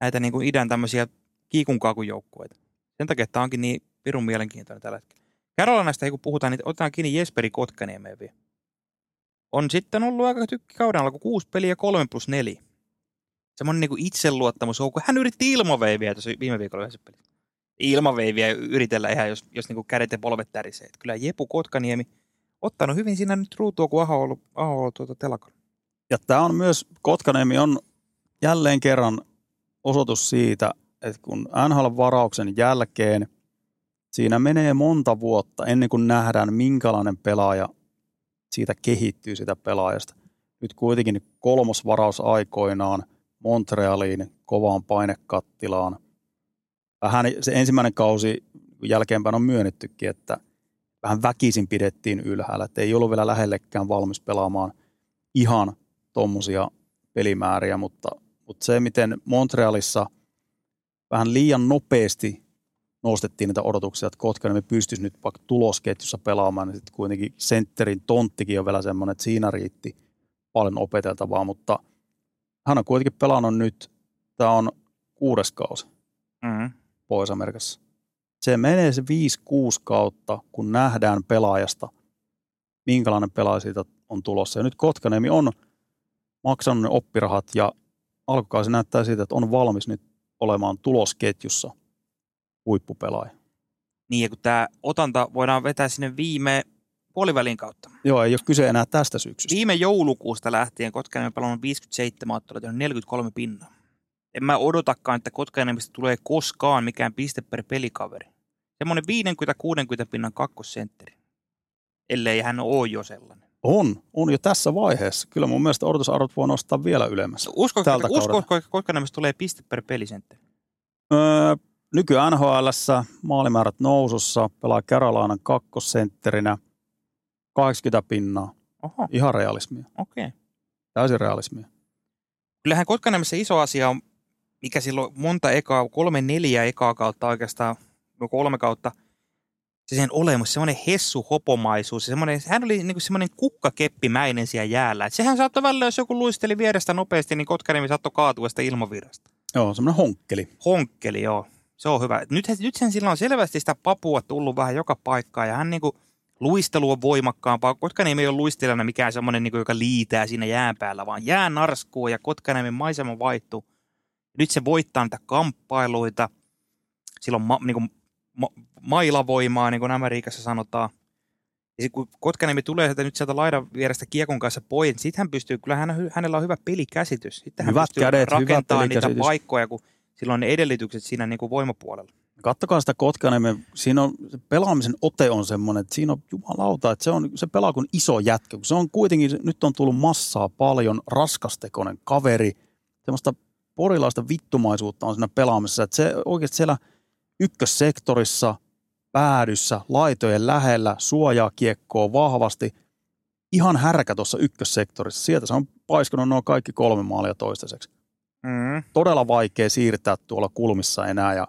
näitä niin kuin idän tämmöisiä kiikunkaakun joukkueita. Sen takia tämä onkin niin pirun mielenkiintoinen tällä hetkellä. Carolinasta, kun puhutaan, niin otetaan kiinni Jesperi Kotkaniemeen vielä. On sitten ollut aika tykki kauden alku, kuusi peliä, kolme plus neljä. Semmoinen niin itseluottamus, kun hän yritti ilmaveiviä tuossa viime viikolla yhdessä pelissä. Ilmaveiviä yritellä ihan, jos, jos niin kädet ja polvet tärisee. Kyllä Jepu Kotkaniemi ottanut hyvin siinä nyt ruutua, kun Aho on ollut, Aho on ollut tuota telakalla. Ja tämä on myös, Kotkaniemi on jälleen kerran osoitus siitä, että kun NHL-varauksen jälkeen siinä menee monta vuotta ennen kuin nähdään, minkälainen pelaaja siitä kehittyy sitä pelaajasta. Nyt kuitenkin kolmosvaraus aikoinaan Montrealiin, kovaan painekattilaan. Vähän se ensimmäinen kausi jälkeenpäin on myönnettykin, että vähän väkisin pidettiin ylhäällä, että ei ollut vielä lähellekään valmis pelaamaan ihan tuommoisia pelimääriä, mutta, mutta se, miten Montrealissa vähän liian nopeasti nostettiin niitä odotuksia, että Kotkaniemi pystyisi nyt vaikka tulosketjussa pelaamaan, niin sitten kuitenkin sentterin tonttikin on vielä semmoinen, että siinä riitti paljon opeteltavaa, mutta hän on kuitenkin pelannut nyt, tämä on kuudes kausi Mm-hmm. Pohjois-Amerikassa. Se menee se 5-6 kautta, kun nähdään pelaajasta, minkälainen pelaaja siitä on tulossa. Ja nyt Kotkaniemi on maksanut ne oppirahat ja alkukausi näyttää siitä, että on valmis nyt olemaan tulosketjussa huippupelaaja. Niin, ja kun tämä otanta voidaan vetää sinne viime puolivälin kautta. Joo, ei ole kyse enää tästä syksystä. Viime joulukuusta lähtien Kotkaniemen on pelannut 57 ottelua, tehnyt 43 pinnaa. En mä odotakaan, että Kotkaniemestä tulee koskaan mikään piste per pelikaveri. Semmoinen 50-60 pinnan kakkosentteri. Ellei hän ole jo sellainen. On, on jo tässä vaiheessa. Kyllä mun mielestä odotusarvot voi nostaa vielä ylemmäs. Uskotko, Tältä että, Kotkaniemestä tulee piste per pelisentteri? Öö, nyky NHLssä maalimäärät nousussa, pelaa Carolinaan kakkosentterinä, 80 pinnaa. Oho, Ihan realismia, okei. Okay. täysin realismia. Kyllähän Kotkaniemessä iso asia on, mikä silloin monta ekaa, kolme neljä ekaa kautta oikeastaan, no kolme kautta, se sen olemus, semmoinen hessu hopomaisuus, se semmoinen, hän oli niin semmoinen kukkakeppimäinen siellä jäällä. Et sehän saattoi välillä, jos joku luisteli vierestä nopeasti, niin Kotkaniemi saattoi kaatua sitä ilmavirrasta. Joo, semmoinen honkkeli. Honkkeli, joo. Se on hyvä. Nyt, nyt sen sillä on selvästi sitä papua tullut vähän joka paikkaan ja hän niinku, luistelu on voimakkaampaa. Kotkaniemi ei ole luistelijana mikään semmoinen, niinku, joka liitää siinä jään päällä, vaan jää narskuu ja Kotkaniemen maisema vaihtuu. Nyt se voittaa niitä kamppailuita. Sillä on ma, niinku, ma, mailavoimaa, niin kuin Amerikassa sanotaan. Ja sit, kun Kotkaniemi tulee sieltä nyt sieltä laidan vierestä kiekon kanssa pois, niin sitten hän pystyy, kyllä hän, hänellä on hyvä pelikäsitys. Sitten hän Hyvät pystyy kädet, hyvä rakentamaan niitä paikkoja, kun sillä on ne edellytykset siinä niin kuin voimapuolella. Kattokaa sitä Kotkaniemen, siinä on, se pelaamisen ote on semmoinen, että siinä on jumalauta, että se, on, se pelaa kuin iso jätkä. kun Se on kuitenkin, nyt on tullut massaa paljon, raskastekoinen kaveri, semmoista porilaista vittumaisuutta on siinä pelaamisessa, että se oikeasti siellä ykkössektorissa, päädyssä, laitojen lähellä, suojaa kiekkoa vahvasti, ihan härkä tuossa ykkössektorissa. Sieltä se on paiskunut nuo kaikki kolme maalia toistaiseksi Mm. todella vaikea siirtää tuolla kulmissa enää ja,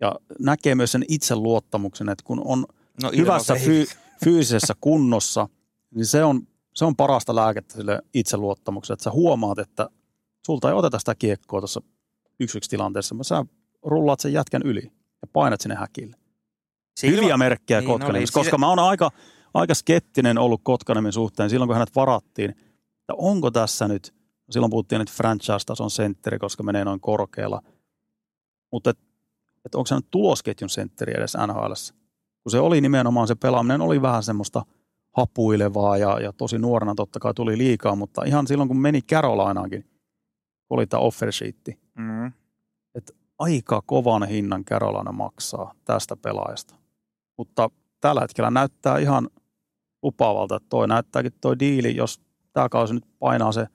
ja näkee myös sen itseluottamuksen, että kun on No, hyvässä fy, fyysisessä kunnossa, niin se on, se on parasta lääkettä sille itseluottamukselle, että sä huomaat, että sulta ei oteta sitä kiekkoa tuossa yksi yksi tilanteessa, mutta sä rullaat sen jätkän yli ja painat sinne häkille. Se Hyviä ilma- merkkejä Niin, niin, Kotkaniemessä, oli. koska mä oon aika, aika skeptinen ollut Kotkaniemen suhteen silloin, kun hänet varattiin, että onko tässä nyt, silloin puhuttiin, että franchise-tason sentteri, koska menee noin korkealla. mutta et, et onko se nyt tulosketjun sentteri edes NHL? Kun se oli nimenomaan se pelaaminen, oli vähän semmoista hapuilevaa ja, ja tosi nuorena totta kai tuli liikaa, mutta ihan silloin kun meni Carolinaankin, oli tämä offer sheetti, Mm. aika kovan hinnan Carolina maksaa tästä pelaajasta. Mutta tällä hetkellä näyttää ihan lupaavalta, että toi näyttääkin toi diili, jos tämä kausi nyt painaa se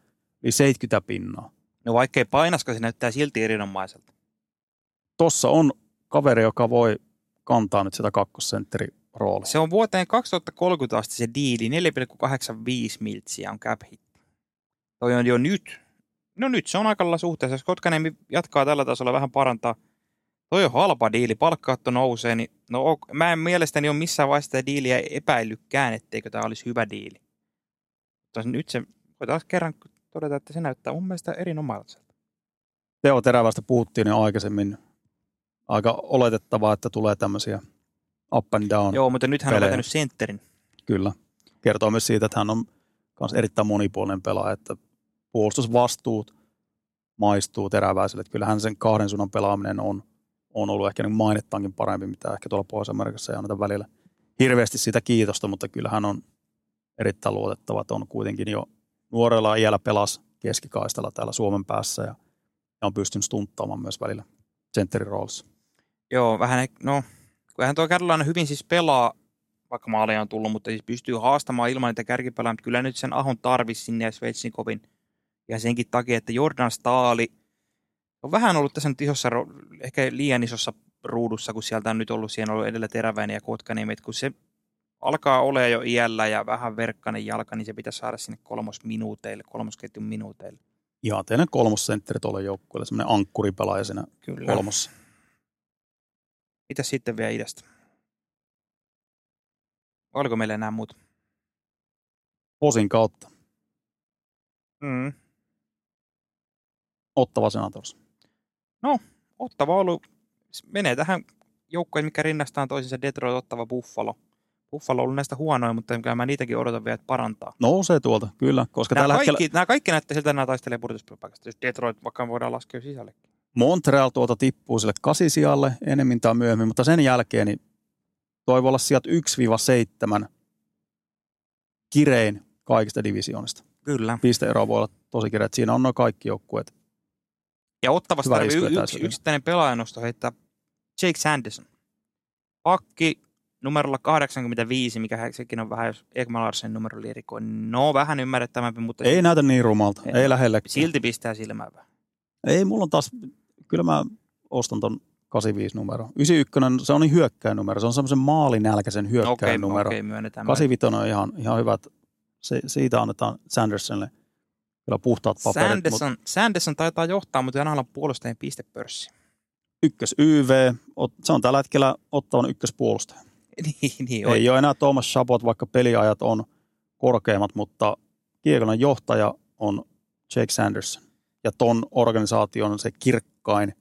yli 70 pinnaa. No vaikkei painaska, se näyttää silti erinomaiselta. Tossa on kaveri, joka voi kantaa nyt sitä kakkosentteri roolia. Se on vuoteen 2030 asti se diili, 4,85 miltsiä on cap hit. Toi on jo nyt. No nyt se on aika lailla suhteessa. Jos Kotkaniemi jatkaa tällä tasolla vähän parantaa. Toi on halpa diili, palkkaatto nousee, niin no ok, mä en mielestäni ole missään vaiheessa tätä diiliä epäillytkään, etteikö tämä olisi hyvä diili. Mutta nyt se, voi taas kerran todeta, että se näyttää mun mielestä erinomaiselta. Teo Terävästä puhuttiin jo aikaisemmin. Aika oletettavaa, että tulee tämmöisiä up and down. Joo, mutta nyt hän on vetänyt sentterin. Kyllä. Kertoo myös siitä, että hän on myös erittäin monipuolinen pelaaja, että puolustusvastuut maistuu teräväiselle. Että kyllähän sen kahden suunnan pelaaminen on, on ollut ehkä niin mainettaankin parempi, mitä ehkä tuolla Pohjois-Amerikassa ei anneta välillä hirveästi sitä kiitosta, mutta kyllä hän on erittäin luotettava, että on kuitenkin jo nuorella iällä pelas keskikaistalla täällä Suomen päässä ja, ja on pystynyt stunttaamaan myös välillä sentterin roolissa. Joo, vähän, no, kyllähän tuo Carolina hyvin siis pelaa, vaikka maaleja on tullut, mutta siis pystyy haastamaan ilman niitä kärkipelaa, mutta kyllä nyt sen Ahon tarvisi sinne ja Sveitsikovin. Ja senkin takia, että Jordan Staali on vähän ollut tässä nyt isossa, ehkä liian isossa ruudussa, kun sieltä on nyt ollut, siinä on ollut edellä Teräväinen ja Kotkaniemi, kun se alkaa olemaan jo iällä ja vähän verkkainen jalka, niin se pitäisi saada sinne kolmosminuuteille, kolmosketjun minuuteille. Ihanteinen kolmosentteri tuolle joukkueelle, semmoinen ankkuripelaaja siinä Kyllä. kolmossa. Mitäs sitten vielä idästä? Oliko meillä enää muuta? Posin kautta. Mm. Ottava Senators. Ottava on ollut, menee tähän joukkoon, mikä rinnastaa toisensa Detroit, Ottava, Buffalo. Buffalo on ollut näistä huonoja, mutta kyllä mä niitäkin odotan vielä, että parantaa. Nousee tuolta, kyllä, koska Nämä tällä kaikki, hetkellä nämä kaikki näyttää siltä, että nämä taistelee pudotuspaikasta. Jos Detroit vaikka voidaan laskea sisälle. Montreal tuolta tippuu sille kasisijalle enemmän tai myöhemmin, mutta sen jälkeen niin toi voi olla sieltä 1-7 kirein kaikista divisioonista. Kyllä. Pisteero voi olla tosi kireä, että siinä on noin kaikki joukkueet. Ja ottavasta Hyvä tarvii yksi, yksittäinen pelaajanosto heittää Jake Sanderson. Pakki numerolla 85, mikä sekin on vähän, jos Ekman Larsen numero oli erikoinen. No, vähän ymmärrettävämpi, mutta Ei näytä niin rumalta, Ei. ei, lähellekään. silti pistää silmään vähän. Ei, mulla on taas, kyllä mä ostan ton 85 numero. 91, se on niin hyökkäin numero, se on semmoisen maalinälkäisen hyökkäin Okei, numero. okei, myönnetään. 85 on ihan, ihan hyvä, se, siitä annetaan Sandersonille kyllä puhtaat paperit, mutta Sanderson, Sanderson taitaa johtaa, mutta NHL puolustajien pistepörssi. ykkös YV, se on tällä hetkellä ottavan ykköspuolustaja. niin, niin Ei ole enää Thomas Chabot, vaikka peliajat on korkeammat, mutta kiekollinen johtaja on Jake Sanderson. Ja ton organisaation se kirkkain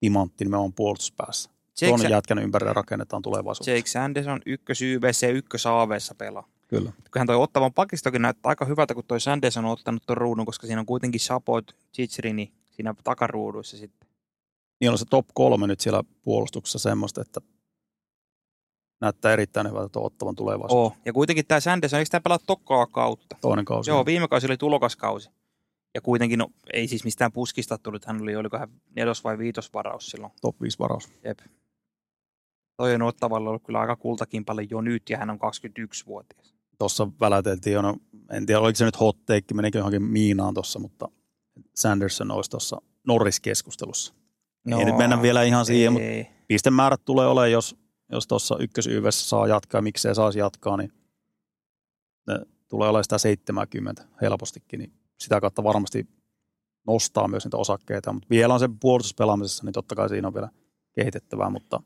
timantti nimenomaan puolustuspäässä. Jake, Ton Sa- jätkän ympärille rakennetaan tulevaisuudessa. Jake Sanderson ykkös YVC ja ykkös AVssä pelaa. Kyllä. Kyllähän toi ottavan pakistokin näyttää aika hyvältä, kun toi Sanderson on ottanut ton ruudun, koska siinä on kuitenkin Sapot, Chichirini siinä takaruuduissa sitten. Niin on se top kolme nyt siellä puolustuksessa semmoista, että näyttää erittäin hyvältä tuo ottavan tulevaisuus. Oh. Ja kuitenkin tämä Sanderson, eikö tämä pelaa tokaa kautta? Toinen kausi. Joo, viime kausi oli tulokaskausi. Ja kuitenkin, no, ei siis mistään puskista tullut, hän oli, oliko hän nelos- vai viitosvaraus silloin. Top 5 varaus. Jep. Toi on ottavalla ollut kyllä aika kultakin paljon jo nyt, ja hän on 21-vuotias. Tuossa väläteltiin jo, no, en tiedä oliko se nyt hot take, menikö johonkin miinaan tuossa, mutta Sanderson olisi tuossa Norris-keskustelussa. No, ei nyt mennä vielä ihan siihen, mutta ei. pistemäärät tulee olemaan, jos jos tuossa ykkösyyvessä saa jatkaa, miksei saisi jatkaa, niin ne tulee olemaan sitä 70 helpostikin, niin sitä kautta varmasti nostaa myös niitä osakkeita, mutta vielä on se puolustuspelaamisessa, niin totta kai siinä on vielä kehitettävää, mutta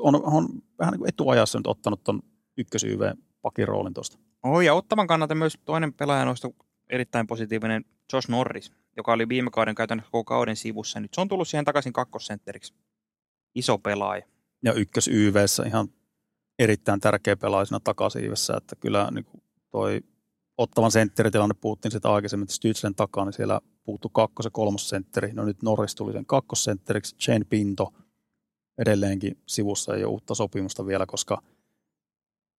on, on vähän niin kuin etuajassa nyt ottanut tuon ykkösyyv pakin roolin tuosta. Oh, ja ottavan kannalta myös toinen pelaaja noista erittäin positiivinen Josh Norris, joka oli viime kauden käytännössä koko kauden sivussa. Nyt se on tullut siihen takaisin kakkosentteriksi. Iso pelaaja. Ja ykkös YVssä ihan erittäin tärkeä pelaaja siinä takasiivessä, että kyllä niin kuin toi ottavan sentteritilanne puhuttiin sitä aikaisemmin, että Stützlen takaa, niin siellä puuttu kakkos- ja kolmosentteri. No nyt Norris tuli sen kakkosentteriksi, Jane Pinto edelleenkin sivussa ei ole uutta sopimusta vielä, koska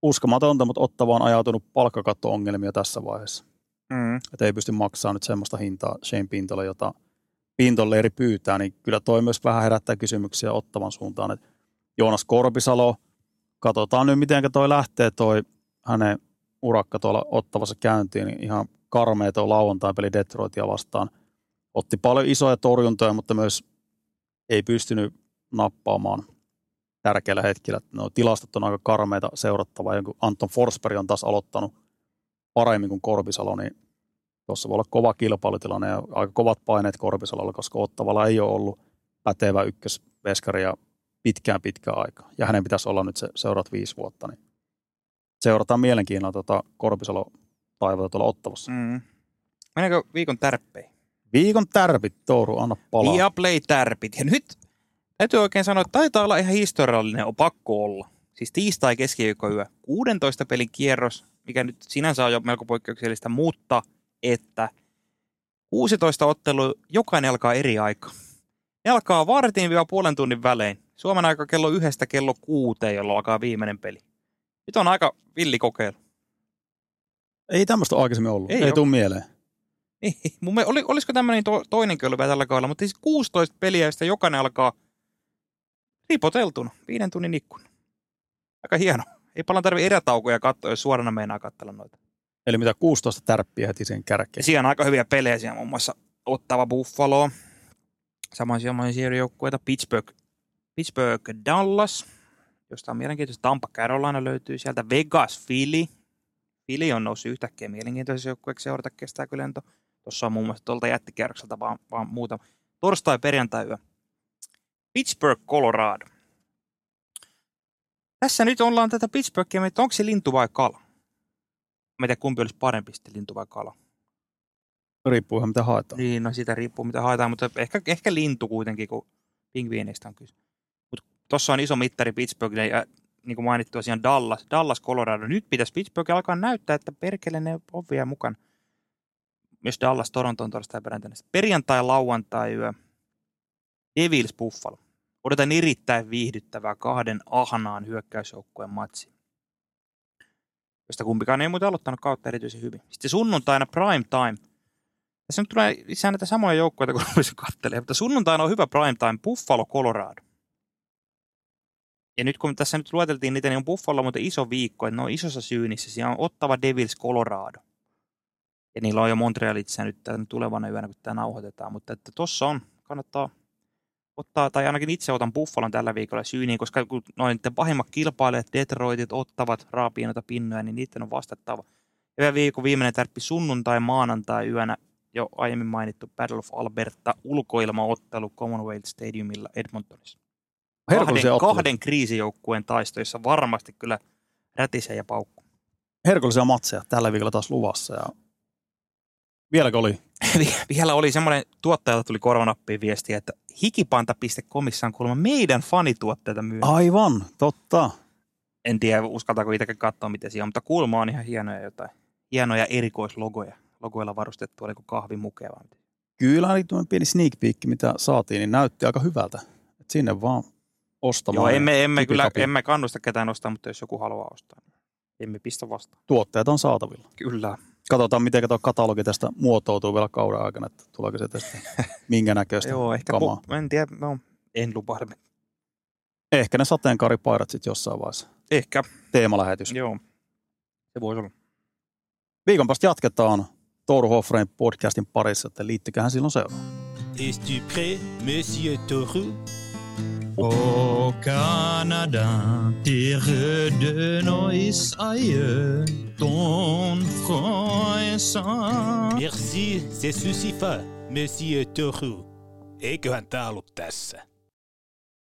uskomatonta, mutta Ottava on ajautunut palkkakatto-ongelmia tässä vaiheessa. Mm. Että ei pysty maksamaan nyt semmoista hintaa Shane Pintolle, jota Pintolleeri pyytää, niin kyllä toi myös vähän herättää kysymyksiä Ottavan suuntaan. Että Joonas Korpisalo, katsotaan nyt miten toi lähtee toi hänen urakka tuolla Ottavassa käyntiin, niin ihan karmea tuo lauantai-peli Detroitia vastaan. Otti paljon isoja torjuntoja, mutta myös ei pystynyt nappaamaan tärkeillä hetkillä. No, tilastot on aika karmeita seurattavaa. Ja kun Anton Forsberg on taas aloittanut paremmin kuin Korpisalo, niin tuossa voi olla kova kilpailutilanne ja aika kovat paineet Korpisalolla, koska Ottavalla ei ole ollut pätevä ykkösveskari ja pitkään pitkään aikaa. Ja hänen pitäisi olla nyt se seuraat viisi vuotta. Niin seurataan mielenkiinnolla tuota Korpisalo taivata tuolla Ottavassa. Mm. Mennäänkö viikon tärppeihin? Viikon tärpit, Touru, anna palaa. Viaplay tärpit. Ja nyt täytyy oikein sanoa, että taitaa olla ihan historiallinen, on pakko olla. Siis tiistai keskiviikkoyö, 16 pelin kierros, mikä nyt sinänsä on jo melko poikkeuksellista, mutta että 16 ottelu, jokainen alkaa eri aika. Ne alkaa vartin vielä puolen tunnin välein. Suomen aika kello yhdestä kello kuuteen, jolloin alkaa viimeinen peli. Nyt on aika villi kokeilu. Ei tämmöistä aikaisemmin ollut. Ei Ei, ei tule mieleen. Niin, mun oli, olisiko tämmöinen to, toinen kyllä tällä kaudella, mutta siis 16 peliä, josta jokainen alkaa ripoteltuna, viiden tunnin ikkuna. Aika hieno. Ei paljon tarvi erätaukoja katsoa, jos suorana meinaa katsella noita. Eli mitä 16 tärppiä heti sen kärkeen. siellä on aika hyviä pelejä, siellä muun muassa Ottava Buffalo, samoin siellä joukkueita Pittsburgh, Pittsburgh Dallas, josta on mielenkiintoista. Tampa Carolina löytyy sieltä, Vegas Philly. Philly on noussut yhtäkkiä mielenkiintoisen joukkueeksi seurata, kestääkö lento. Tuossa on muun muassa tuolta jättikierrokselta vaan, vaan muuta. Torstai, perjantai yö. Pittsburgh, Colorado. Tässä nyt ollaan tätä Pittsburghia, että onko se lintu vai kala? Mä kumpi olisi parempi sitten, lintu vai kala. Riippuu ihan mitä haetaan. Niin, no siitä riippuu mitä haetaan, mutta ehkä, ehkä lintu kuitenkin, kun pingviineistä on kyse. Tuossa on iso mittari Pittsburghille ja niin kuin mainittu tosiaan Dallas, Dallas, Colorado. Nyt pitäisi Pittsburgh alkaa näyttää, että perkele ne on vielä mukana. Myös Dallas, Toronto on torstai perjantaina. Perjantai, lauantai yö. Devils, Buffalo. Odotan erittäin viihdyttävää kahden ahnaan hyökkäysjoukkueen matsi. Josta kumpikaan ei muuten aloittanut kautta erityisen hyvin. Sitten sunnuntaina prime time. Tässä nyt tulee lisää näitä samoja joukkoja, kun rupesin katselemaan, mutta sunnuntaina on hyvä prime time, Buffalo, Colorado. Ja nyt kun tässä nyt lueteltiin niitä, niin on Buffalo muuten iso viikko, että ne on isossa syynissä. Siellä on Ottava Devils, Colorado. Ja niillä on jo Montrealissa nyt tämän tulevana yönä, kun tämä nauhoitetaan. Mutta että tossa on, kannattaa ottaa, tai ainakin itse otan Buffalon tällä viikolla syyniin, koska kun noin pahimmat kilpailijat, Detroitit, ottavat raapii noita pinnoja, niin niiden on vastattava. Ja viikon viimeinen tärppi sunnuntai, maanantai yönä jo aiemmin mainittu Battle of Alberta ulkoilmaottelu Commonwealth Stadiumilla Edmontonissa. Kahden, kahden kriisijoukkueen taisto, jossa varmasti kyllä rätisee ja paukku. Herkullisia matseja tällä viikolla taas luvassa. Ja vieläkö oli? Vielä oli semmoinen, tuottajalta tuli korvanappiin viesti, että hikipanta.comissa on kuulemma meidän fanituotteita myy. Aivan, totta. En tiedä, uskaltaako itsekin katsoa, mitä siellä on, mutta kuulemma on ihan hienoja jotain. Hienoja erikoislogoja. Logoilla varustettu, oliko kahvimukea vai. Kyllä tuo pieni sneak peek, mitä saatiin, niin näytti aika hyvältä. Et sinne vaan ostamaan. Joo, emme, emme kyllä, emme kannusta ketään ostaa, mutta jos joku haluaa ostaa, niin emme pistä vastaan. Tuotteet on saatavilla. Kyllä. Katsotaan, miten tuo katalogi tästä muotoutuu vielä kauden aikana, että tuleeko se tästä minkä näköistä Joo, ehkä, kamaa. po, en tiedä, no, en lupaa. Ehkä ne sateenkaaripaidat sitten jossain vaiheessa. Ehkä, Teemalähetys. joo. Se voisi olla. Viikon päästä jatketaan Touru Hoffrein podcastin parissa, että liittyköhän silloin seuraan. Es-tu prêt, monsieur Toru Au Canada, terre de nos aïeux, ton front. Merci, c'est suffisant, monsieur Toru. Eiköhän tää ollut tässä.